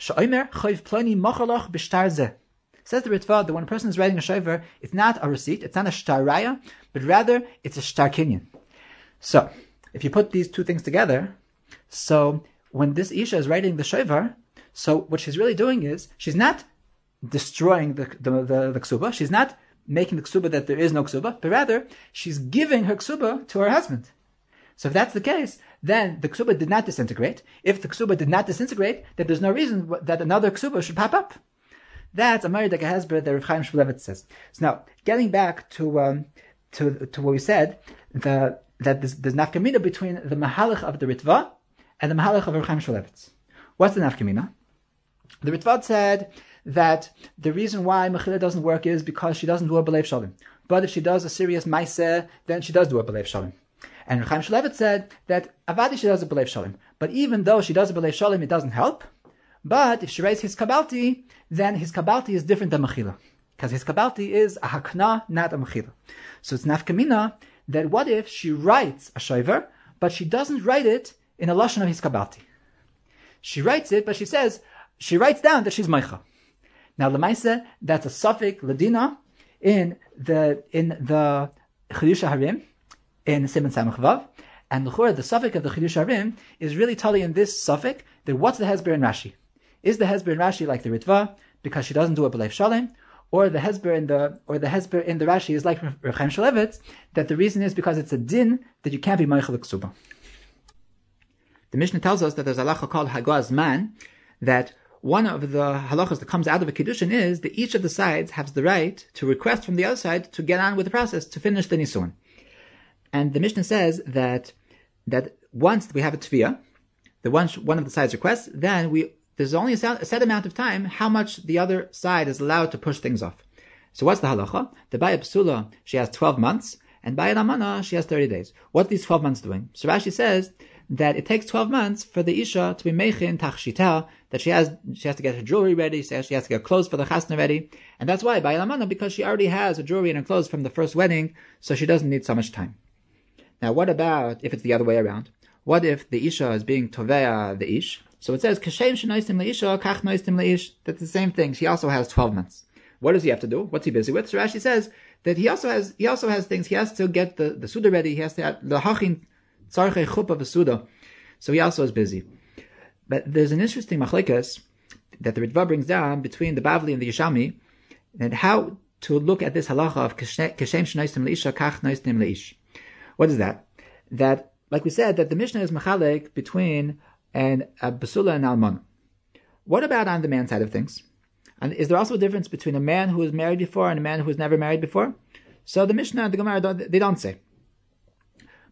Shoimer choiv ploni mochalach b'shtarze. Says the Ritva that when a person is writing a shoiver, it's not a receipt, it's not a shtar raya, but rather it's a shtar kinyan. So, if you put these two things together, so when this Isha is writing the shoiver, So what she's really doing is she's not destroying the the, the, the ksuba. She's not making the ksuba that there is no ksuba, but rather she's giving her ksuba to her husband. So if that's the case, then the ksuba did not disintegrate. If the ksuba did not disintegrate, then there's no reason that another ksuba should pop up. That's a Maridaka Hezber that Rav Chaim Shmulevitz says. So now, getting back to um, to to what we said, the that there's, there's nafkamina between the mahalach of the Ritva and the mahalach of Rav Chaim Shmulevitz. What's the nafkamina? The Ritva said that the reason why Mechila doesn't work is because she doesn't do a Belev Shalom. But if she does a serious Maiseh, then she does do a Belev Shalom. And Chaim Shmulevitz said that Avadi she doesn't believe Shalom. But even though she doesn't believe Shalom, it doesn't help. But if she writes his Kabbalti, then his Kabbalti is different than Mechila. Because his Kabbalti is a Hakna, not a Mechila. So it's nafkamina that what if she writes a Shoiver, but she doesn't write it in a Lashon of his Kabbalti. She writes it, but she says, she writes down that she's Meicha. Now, Lemaisa, that's a suffix Ladina in the in the Chiddushei HaRim in Simon Samach Vav, and the the suffix of the Chiddushei HaRim is really telling in this suffix that what's the Hezber in Rashi? Is the Hezber in Rashi like the Ritva because she doesn't do a Belev Shalem, or the Hezber in the or the Hezber in the Rashi is like Rechaim Shmulevitz that the reason is because it's a din that you can't be Meichel Ksuba. The Mishnah tells us that there's a halacha called Hagaz Man that one of the halachas that comes out of a kiddushin is that each of the sides has the right to request from the other side to get on with the process to finish the nisun. And the Mishnah says that that once we have a tviyah, the one one of the sides requests, then we there's only a set amount of time how much the other side is allowed to push things off. So what's the halacha? The Baya Psula, she has 12 months, and Baya Ramana, she has 30 days. What are these 12 months doing? So Rashi says that it takes 12 months for the Isha to be Mechin Tachshita, that she has she has to get her jewelry ready, she has, she has to get clothes for the chasna ready, and that's why Baya Ramana, because she already has her jewelry and her clothes from the first wedding, so she doesn't need so much time. Now what about if it's the other way around? What if the Isha is being Toveya the Ish? So it says, Kashem shenoistim leisha, kach noistim leish. That's the same thing. She also has 12 months. What does he have to do? What's he busy with? So Rashi says that he also has, he also has things. He has to get the, the Suda ready. He has to have the hachin tzarche chup of a Suda. So he also is busy. But there's an interesting machlekas that the Ritva brings down between the Bavli and the Yerushalmi, and how to look at this halacha of kashem shenoistim leisha, kach noistim leish. What is that? That, like we said, that the Mishnah is machalek between and a basula and almana. What about on the man side of things? And is there also a difference between a man who was married before and a man who never married before? So the Mishnah and the Gemara they don't say.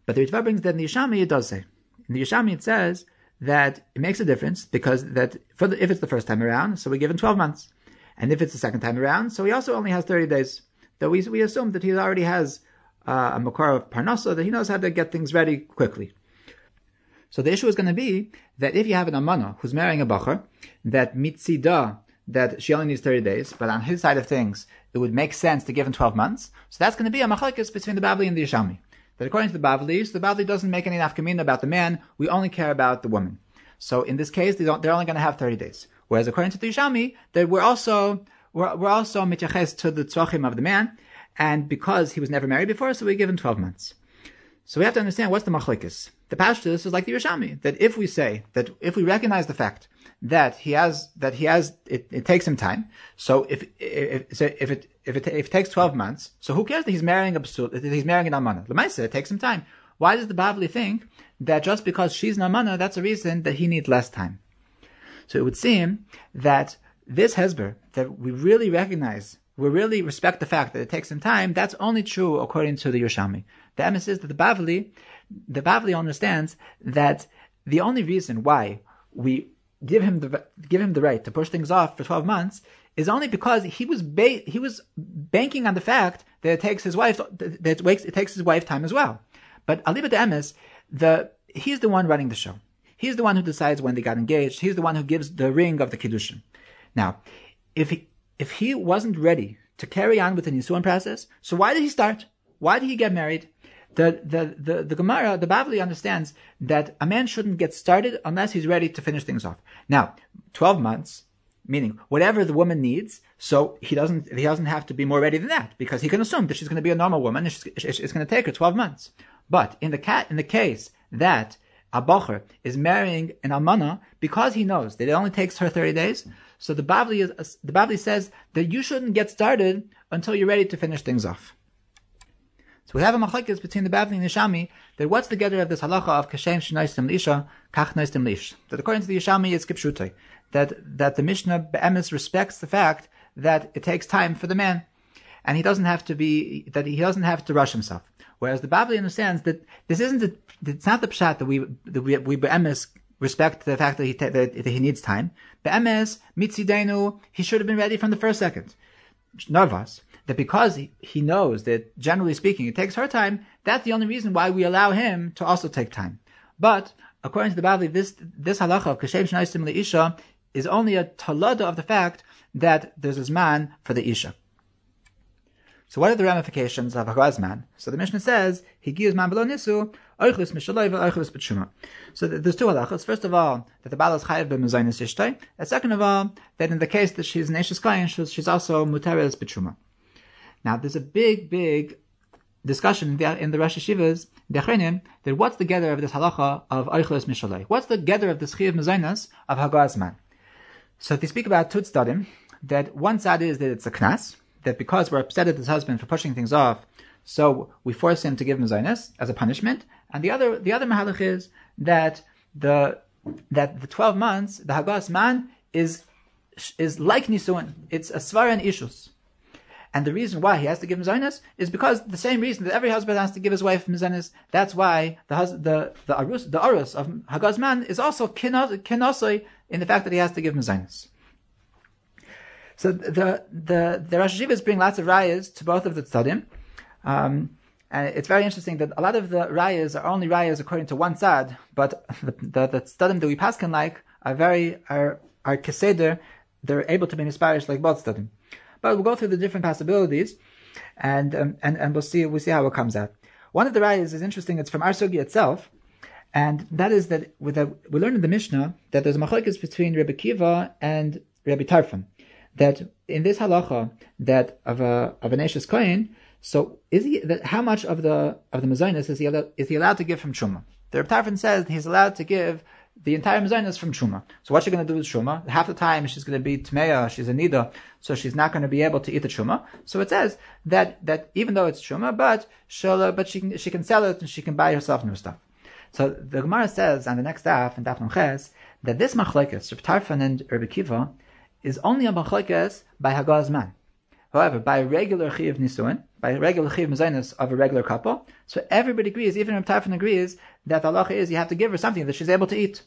But the Ritva brings that in the Yerushalmi it does say. In the Yerushalmi it says that it makes a difference because that the, if it's the first time around, so we give him 12 months. And if it's the second time around, so he also only has 30 days. Though we, we assume that he already has uh, a makar of parnasa, that he knows how to get things ready quickly. So the issue is going to be that if you have an amana who's marrying a bacher, that mitzida, that she only needs 30 days, but on his side of things, it would make sense to give him 12 months. So that's going to be a machlekes between the Bavli and the Yerushalmi. That according to the Bavlis, the Bavli doesn't make any nafkamina about the man, we only care about the woman. So in this case, they are only going to have 30 days. Whereas according to the Yerushalmi, that we're also, we're, we're also mityaches to the tzrachim of the man, and because he was never married before, so we give him 12 months. So we have to understand what's the machlekes. The pashtus is like the Yerushalmi that if we say that if we recognize the fact that he has that he has it, it takes him time. So if if so if it if it if it takes twelve months, so who cares that he's marrying a that he's marrying an almana? Lemaisa, it takes him time. Why does the Bavli think that just because she's an almana, that's a reason that he needs less time? So it would seem that this hezber that we really recognize we really respect the fact that it takes some time, that's only true according to the Yerushalmi. The emes is that the Bavli, the Bavli understands that the only reason why we give him the give him the right to push things off for 12 months is only because he was ba- he was banking on the fact that it takes his wife that it takes his wife time as well. But Aliba Emes, the he's the one running the show. He's the one who decides when they got engaged. He's the one who gives the ring of the kiddushin. Now, if he, if he wasn't ready to carry on with the Nisuan process, so why did he start? Why did he get married? The, the, the, the Gemara, the Bavli understands that a man shouldn't get started unless he's ready to finish things off. Now, 12 months, meaning whatever the woman needs, so he doesn't, he doesn't have to be more ready than that because he can assume that she's going to be a normal woman and it's, going to take her 12 months. But in the cat, in the case that a bocher is marrying an almana because he knows that it only takes her 30 days, so the Bavli, the Bavli says that you shouldn't get started until you're ready to finish things off. So we have a machlekes between the Bavli and the Yerushalmi that what's the of this halacha of kashem shnaistim lisha kach naistim lish. That according to the Yerushalmi it's kipshute that that the Mishnah be'emes respects the fact that it takes time for the man, and he doesn't have to be that he doesn't have to rush himself. Whereas the Bavli understands that this isn't it's not the pshat that we that we, we be'emes respect the fact that he that, he needs time. Be'emes mitzidenu he should have been ready from the first second. Nervous that because he, knows that generally speaking it takes her time, that's the only reason why we allow him to also take time. But according to the Bavli, this this halacha of kashem shnaisim leisha is only a talada of the fact that there's a zman for the isha. So what are the ramifications of a man? So the Mishnah says, he gives man below nisu, oichlis mishaloi oichlis b'tshuma. So there's two halachas. First of all, that the Baal is chayiv b'mezainis ishtay. And second of all, that in the case that she's an Ashes Kayan, she's also muteres b'tshuma. Now, there's a big, big discussion in the Rosh Hashivas, the that what's the gather of this halacha of Eichlis Mishalei? What's the gather of this Chiv Mezainas of Hagazman? So they speak about two tzadim, that one side is that it's a knas, that because we're upset at his husband for pushing things off, so we force him to give him mezainas as a punishment. And the other the other mahalach is that the that the twelve months the hagas man is is like nisuin. It's a svara and ishus. And the reason why he has to give mezainas is because the same reason that every husband has to give his wife mezainas. That's why the hus- the the arus the arus of hagazman is also kinosoi in the fact that he has to give mezainas. So the the the Rosh Hashivas bring lots of rayas to both of the tzadim. Um, and it's very interesting that a lot of the rayas are only rayas according to one side, but the the, the that we paskin like are very are are keseder. They're able to be inspired like both tzadim. But we'll go through the different possibilities, and um, and and we'll see we'll see how it comes out. One of the rayas is interesting. It's from Arsugi itself, and that is that with a, we learn in the Mishnah that there's a between Rebbe Kiva and Rebbe Tarfon. That in this halacha that of a of an Ashes so is he that how much of the of the mezainis is he allowed, is he allowed to give from Truma? The Rebbe says he's allowed to give the entire mezainis from Truma. So what's she going to do with Truma? Half the time she's going to be Tmeya, she's a Nida, so she's not going to be able to eat the Truma. So it says that, that even though it's Truma, but she'll, but she can, she can sell it and she can buy herself new stuff. So the Gemara says on the next daf, in Daf Ches, that this machlekes, Reb and Kiva, is only a machlekes by Hagaz man. However, by a regular chiv nisuin, by a regular chiv mezainis of a regular couple, so everybody agrees, even Reb Tarfon agrees, that the halacha is you have to give her something that she's able to eat.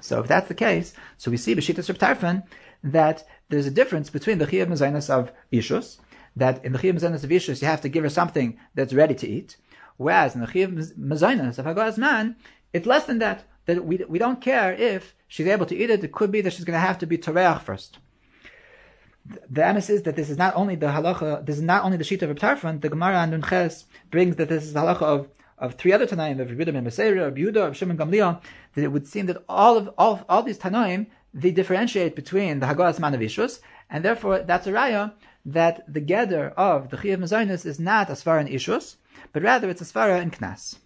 So if that's the case, so we see b'shitas Reb Tarfon that there's a difference between the chiv mezainis of ishus, that in the chiv mezainis of ishus you have to give her something that's ready to eat, whereas in the chiv mezainis of hagaz man, it's less than that. That we, we don't care if she's able to eat it. It could be that she's going to have to be toreach first the emes is that this is not only the halacha, this is not only the sheet of Tarfon, the Gemara and Nunches brings that this is the halacha of, of three other Tanaim, of Yehuda and Meseira, of Yehuda, of Shimon Gamliel, that it would seem that all of all, all these Tanaim, they differentiate between the Hagahas Manavishus, and therefore that's a raya that the gather of the Chiyav Mazoinus is not a Svara in Ishus, but rather it's a Svara in Knas.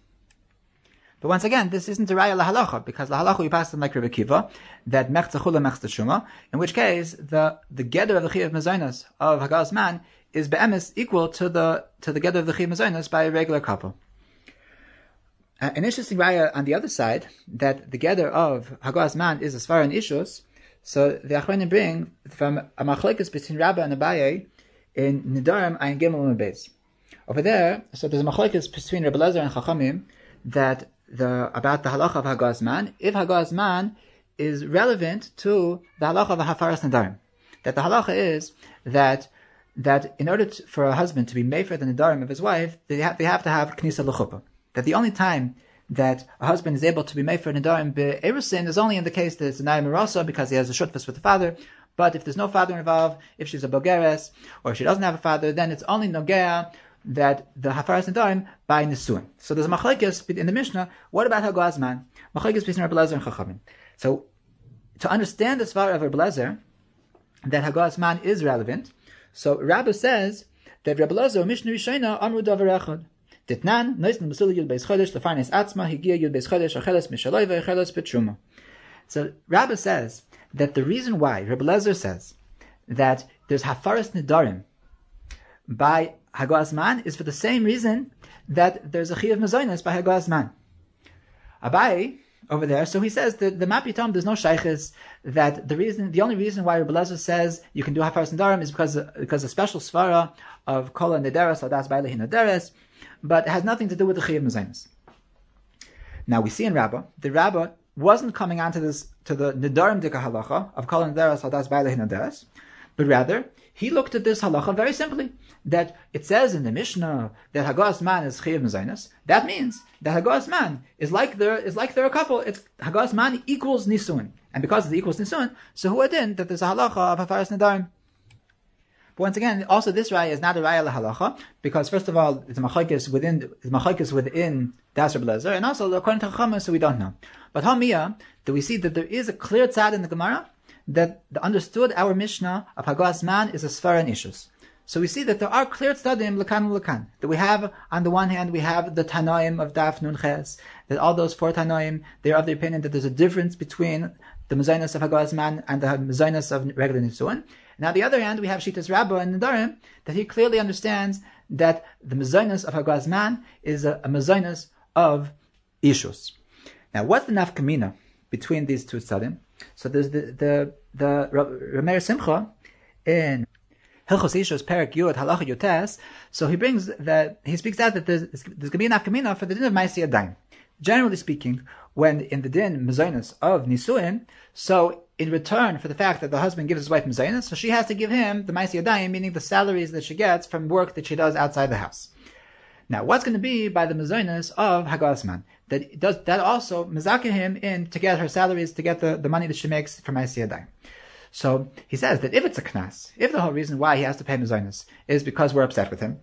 But once again, this isn't a raya lahalacha because lahalacha we pass the like Rebbe Kiva that mechzachula mechzashuma, in which case the the gather of the chiyav mezainas of hagas man is be'emes equal to the to the gather of the chiyav mezainas by a regular couple. Uh, an interesting raya on the other side that the gather of hagas man is as far in ishus. So the achronim bring from a machlekes between Rabba and Abaye in Nidarim Ayin Gimel and. Over there, so there's a machlekes between Rabbi Lezer and Chachamim that the about the halacha of Hagazman if Hagazman is relevant to the halacha of Hafaras Nadarim. That the halacha is that that in order to, for a husband to be made for the Nadarim of his wife, they have, they have to have Knisa L'chuppah. That the only time that a husband is able to be made for Nadarim Be'erusin is only in the case that it's a Naim because he has a shutfus with the father. But if there's no father involved, if she's a Bogeres, or if she doesn't have a father, then it's only Nogea that the Hafaras Nadarim by Nisuin. So there's a machlekes in the Mishnah. What about Hagazman? Machlekes between Rabbi Lezer and Chachamim. So to understand the Svar of Rabbi Lezer, that Hagazman is relevant. So Rabbi says that Rabbi Lezer Mishnah Rishayna Amru Davar Echad. Ditnan, noisen musul yud beis chodesh, lefarnes atzma, higia yud beis chodesh, acheles mishaloi, ve'acheles betruma. So Rabbi says that the reason why, Rabbi Lezer says, that there's hafaras nidarim by Hagaz Man is for the same reason that there's a Chiyav Mazoinas by Hagaz Man. Abai, over there, so he says that the Mapitom, there's no shaykhis, that the reason, the only reason why Rabbi Lezer says you can do Hafaras Nidarim is because, because a special svara of Kola Nidaras, Adas Bailehi Nidaras, but it has nothing to do with the Chiyav Mazoinas. Now we see in Rabbah, the Rabbah wasn't coming onto this, to the Nidarim Dika Halacha of Kola Nidaras, Adas Bailehi Nidaras, but rather, he looked at this halacha very simply, that it says in the Mishnah that Hagas man is Chiyav Mezainas. That means that Hagas man is like they're, like they're a couple. It's Hagas man equals Nisuin. And because it equals Nisuin, so who adin that there's a halacha of Hafaras Nadarim. But once again, also this raya is not a raya halacha because first of all, it's machlekes within it's machlekes within Das Blazer, and also according to Chacham, so we don't know. But Hamiyah, do we see that there is a clear tzad in the Gemara that the understood our Mishnah of Hagas Man is a Sfara and Ishus. So we see that there are clear tzadim lekan lekan. That we have on the one hand we have the Tanoim of Daf Nun Ches. That all those four Tanoim they are of the opinion that there's a difference between the Mazainus of Hagas Man and the Mazainus of regular Nisuan. And on the other hand we have Shitas Rabba and Nadarim that he clearly understands that the Mazainus of Hagas Man is a, a of Ishus. Now what's the nafkamina between these two tzadim? So there's the the the Rameir Simcha in Hilchos Ishos Perik Yud Halacha Yotes. So he brings that he speaks out that there's, there's going to be an afkamina for the din of Maisi Adayim. Generally speaking, when in the din mezainis of nisuin, so in return for the fact that the husband gives his wife mezainis, so she has to give him the Maisi Adayim, meaning the salaries that she gets from work that she does outside the house. Now, what's going to be by the mezainis of Hagasman? That does that also mezakah him in to get her salaries to get the, the money that she makes from Maisi So he says that if it's a knas, if the whole reason why he has to pay mezainis is because we're upset with him,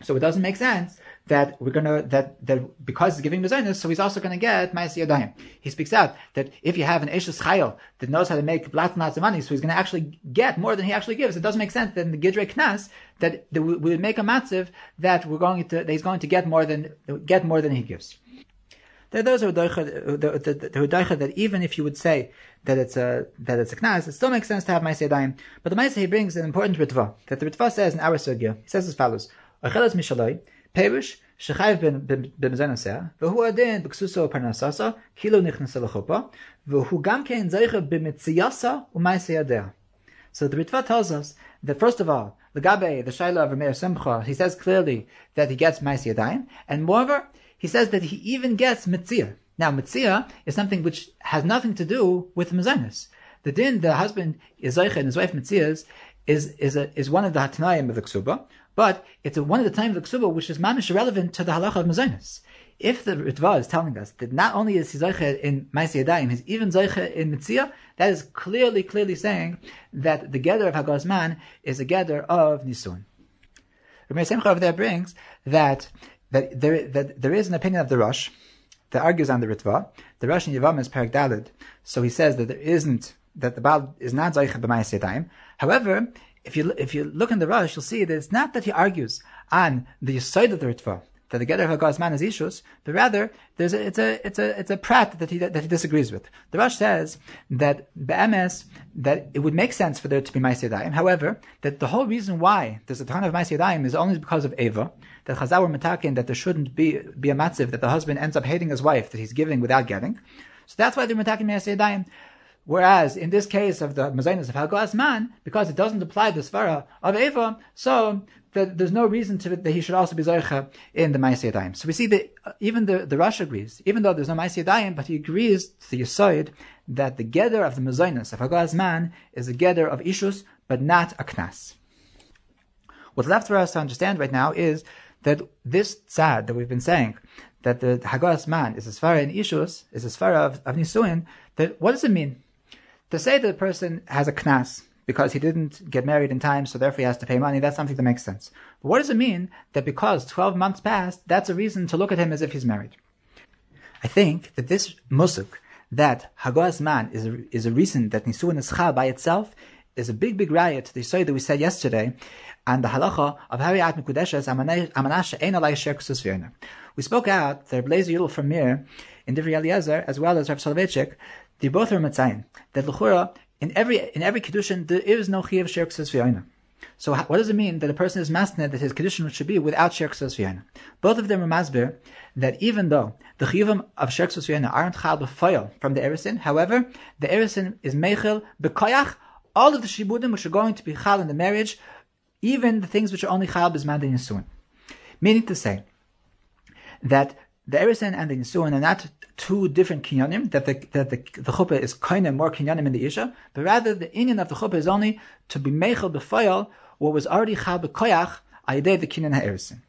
so it doesn't make sense that we're gonna that that because he's giving mezainis, so he's also gonna get ma'aseh. He speaks out that if you have an eshes chayil that knows how to make lots and lots of money, so he's gonna actually get more than he actually gives. It doesn't make sense that in the gidrei knas that, that we would make a matziv that we're going to that he's going to get more than get more than he gives. There are those who the, that even if you would say that it's a that it's a knas, it still makes sense to have ma'aseh yadayim. But the ma'aseh he brings an important ritva that the ritva says in our sugya. He says as follows: Achelas mishaloi perish shechayv b'mezanoseh v'hu adin b'ksuso parnasasa kilo nichnasa lechupa v'hu gam kein zeicha b'mitziyasa u'ma'aseh yadayim. So the Ritva tells us that first of all, Lagabe, the Shaila of Rameir Simcha, he says clearly that he gets Mais Yadayim, and moreover, he says that he even gets Mitzia. Now, Mitzia is something which has nothing to do with Mazanis. The din, the husband is Zaycha and his wife Mitzias, is, is, a, is one of the Hatnayim of the Ksuba, but it's a, one of the times of the ksuba which is mamish relevant to the halacha of mazonis. If the Ritva is telling us that not only is he zoiche in Maisi Yadayim, he's even zoiche in Mitzia, that is clearly, clearly saying that the gather of Hagazman is a gather of Nisun. Rabbi Simcha over there brings that, that, there, that there is an opinion of the Rosh that argues on the Ritva. The Rosh in Yavam is Dalid, so he says that there isn't, that the Baal is not b'Maisi Yadayim. However, if you if you look in the Rosh, you'll see that it's not that he argues on the side of the Ritva that the Geder Hagaz man is Ishus, but rather there's a, it's a it's a it's a prat that he that he disagrees with. The Rosh says that be'emes that it would make sense for there to be Ma'aseh However, that the whole reason why there's a ton of Ma'aseh is only because of Eva. That Chazal were metakin that there shouldn't be be a matziv that the husband ends up hating his wife that he's giving without getting. So that's why they're metakin Ma'aseh Whereas in this case of the Mazainas of Haglas Man, because it doesn't apply the Svara of Eva, so that there's no reason to that he should also be Zoicha in the Maaseh So we see that uh, even the, the Rosh agrees, even though there's no Maaseh but he agrees to the Yisoid that the Geder of the Mazainas of Haglas Man is a Geder of Ishus, but not a Knas. What's left for us to understand right now is that this tzad that we've been saying, that the Haglas Man is a Svara in Ishus, is a Svara of, of Nisuin, that what does it mean? To say that a person has a knas because he didn't get married in time, so therefore he has to pay money, that's something that makes sense. But what does it mean that because 12 months passed, that's a reason to look at him as if he's married? I think that this musuk, that Hagaz man is a, is a reason that Nisuin is chal by itself, is a big, big riot. To the story that we said yesterday, and the halacha of Hariyat Mikudeshes Amanasha Ein Alai Sher We spoke out that Blazer Yudel from Mir in Divri Eliezer, as well as Rav Soloveitchik, they both are Matzayin, that L'chura, in every, in every Kedushin, there is no Chiyav Sher So what does it mean that a person is masned that his Kedushin should be without Sher V'yayna? Both of them are masbir that even though the Chiyavim of Sher V'yayna aren't Chal B'foil from the Erisin, however, the Erisin is Meichel B'koyach, all of the Shibudim which are going to be Chal in the marriage, even the things which are only Chal B'zman Yisuin. Meaning to say, that the Erisin and the Yisuin are not two different kinyanim, that the, that the, the chuppah is kind of more kinyanim in the Isha, but rather the Indian of the chuppah is only to be meichel b'foil what was already chal b'koyach ayidei the kinyan ha'erisin.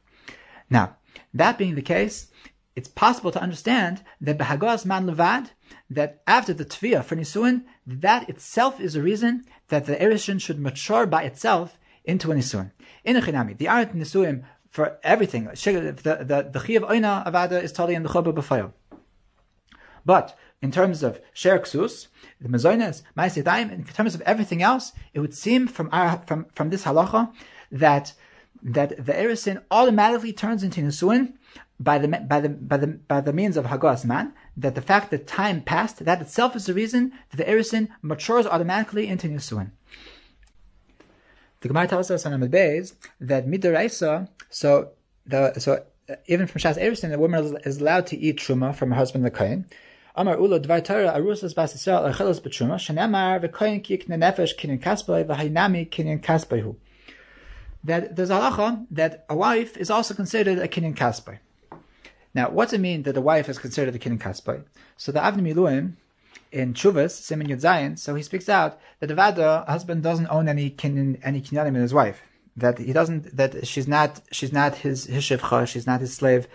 Now, that being the case, it's possible to understand that behagos man levad, that after the tviyah for nisuin, that itself is a reason that the erisin should mature by itself into a nisuin. In a chinami, the aren't nisuim for everything. The the the of oina avada is totally in the chuppah b'foil. But in terms of Sher Ksus, the Mazoines, Ma'asiyadayim, in terms of everything else, it would seem from our, from, from this halacha that that the erisin automatically turns into Nisuin by the by the by the by the means of Hagas man, that the fact that time passed, that itself is the reason that the erisin matures automatically into Nisuin. The Gemara tells us on Amid Beis that midaraisa, so the so uh, even from Shas Erisin, the woman is allowed to eat truma from her husband the Kain. Amar ulo Dvar Torah Arusas Bas Yisrael Archelos B'Truma Shenemar V'Koyin Kik Nenefesh Kinin Kasbay V'Hainami Kinin Kasbayhu. That there's halacha that a wife is also considered a Kinin Kasbay. Now, what's it mean that the wife is considered a Kinin Kasbay? So the Avni Miluim in Chuvas, Simon Yud Zayin, so he speaks out that the Vada husband doesn't own any kinin, any kinyanim in his wife. That he doesn't, that she's not, she's not his, his shivcha, she's not his slave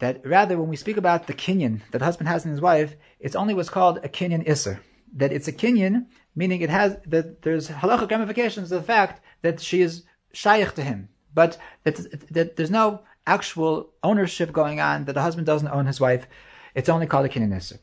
that rather when we speak about the kinyan that the husband has in his wife, it's only what's called a kinyan isser. That it's a kinyan, meaning it has that there's halachic ramifications of the fact that she is shaykh to him, but that, that there's no actual ownership going on, that the husband doesn't own his wife. It's only called a kinyan isser.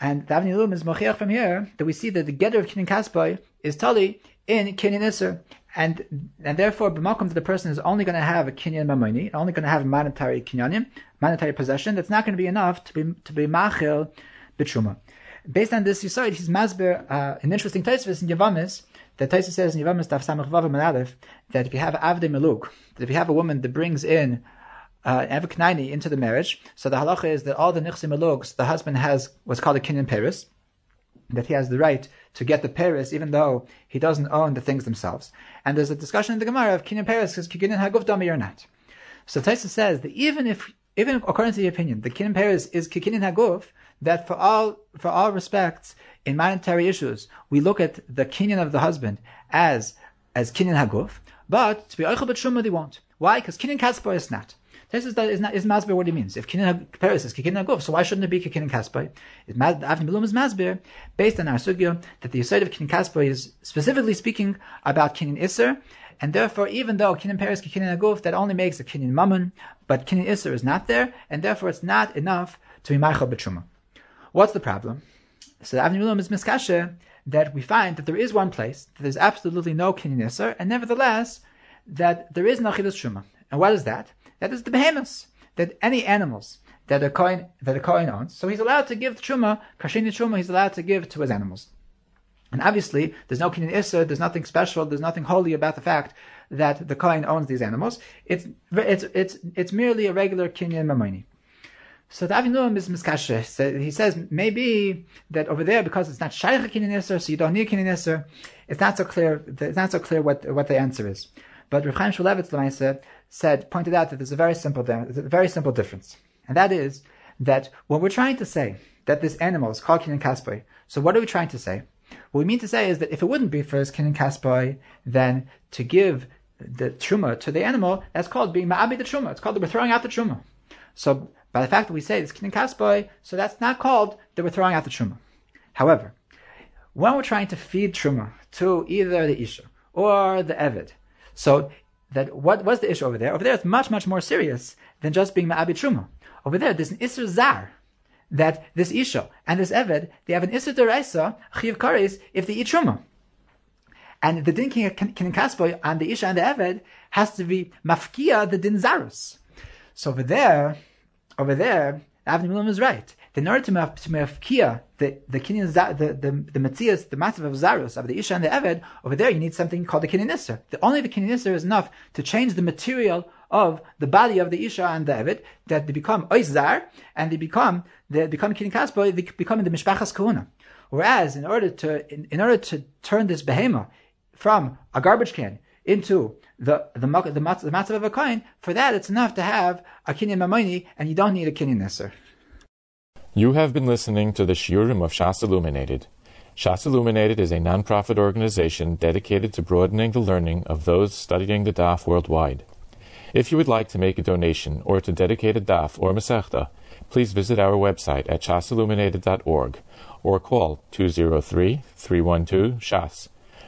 And the Avni is mochiach from here that we see that the getter of kinyan kaspai is tali in kinyan isser and and therefore b'makom that the person is only going to have a kinyan mamoni, only going to have a monetary kinyanim, monetary possession. That's not going to be enough to be to be machil b'truma. Based on this, you saw it. He's masber uh, an interesting Tosfos in Yavamis. That Taisa says in Yavamis Daf Samach Vav that if you have avdei meluk, that if you have a woman that brings in uh, into the marriage, so the halacha is that all the nichsi meluks the husband has what's called a kinyan paris, that he has the right to get the Paris, even though he doesn't own the things themselves. And there's a discussion in the Gemara of Kinyan Paris because Kinyan Haguf Dami or not. So Taisa says that even if, even according to the opinion, the Kinyan Paris is Kinyan Haguf, that for all, for all respects, in monetary issues, we look at the Kinyan of the husband as, as Kinyan Haguf, but to be Eichel B'Tshuma they won't. Why? Because Kinyan Kaspa is not. This is, is not is masber what he means. If kinin paris is kikin guf, so why shouldn't it be kikin kaspai? Avni Miluim is masber based on our sugya that the side of kikin kaspai is specifically speaking about kinin iser, and therefore even though kinin paris kikin guf, that only makes a kinin mammon, but kinin iser is not there, and therefore it's not enough to be ma'achal b'truma. What's the problem? So Avni Miluim is miskashe that we find that there is one place that there's absolutely no kinin iser, and nevertheless that there is nachilus truma. And what is that? That is the behemoths, that any animals that a coin that a coin owns. So he's allowed to give truma, kashini truma. He's allowed to give to his animals. And obviously, there's no kinyan issa. There's nothing special. There's nothing holy about the fact that the coin owns these animals. It's it's it's it's merely a regular kinyan mamoni. So the Avinuim is miskashe. So he says maybe that over there because it's not shaykh kinyan issa, so you don't need kinyan issa. It's not so clear. It's not so clear what what the answer is. But Rav Chaim Shmulevitz said, pointed out that there's a very simple, a very simple difference. And that is that when we're trying to say that this animal is called Kinyan Kaspai, so what are we trying to say? What we mean to say is that if it wouldn't be for his Kinyan Kaspai, then to give the truma to the animal, that's called being ma'abi the truma. It's called we're throwing out the truma. So by the fact that we say this Kinyan Kaspai, so that's not called that we're throwing out the truma. However, when we're trying to feed truma to either the isha or the evid, so that what was the issue over there? Over there, it's much, much more serious than just being Ma'abi Truma. Over there, there's an Isser Zar, that this Isha and this Eved, they have an Isser Deraisa, Chiv Kares, if they eat Truma. And the din kinin kasboy on the isha and the eved has to be mafkia the din zarus. So over there, over there, Avni Miluim is right. In order to mafkia the the the the the matzias the massive of zarus of the isha and the eved over there you need something called the kinyan The only the kinyan is enough to change the material of the body of the isha and the eved that they become oizar and they become they become kinyan kasboy they become the mishpachas kahuna. Whereas in order to in, in order to turn this behema from a garbage can into the the the, the, matzav of a coin, for that it's enough to have a kinyan mamoini, and you don't need a kinyan nisr. You have been listening to the Shiurim of Shas Illuminated. Shas Illuminated is a non-profit organization dedicated to broadening the learning of those studying the Daf worldwide. If you would like to make a donation or to dedicate a Daf or Masechta, please visit our website at shasilluminated.org or call 203-312-SHAS.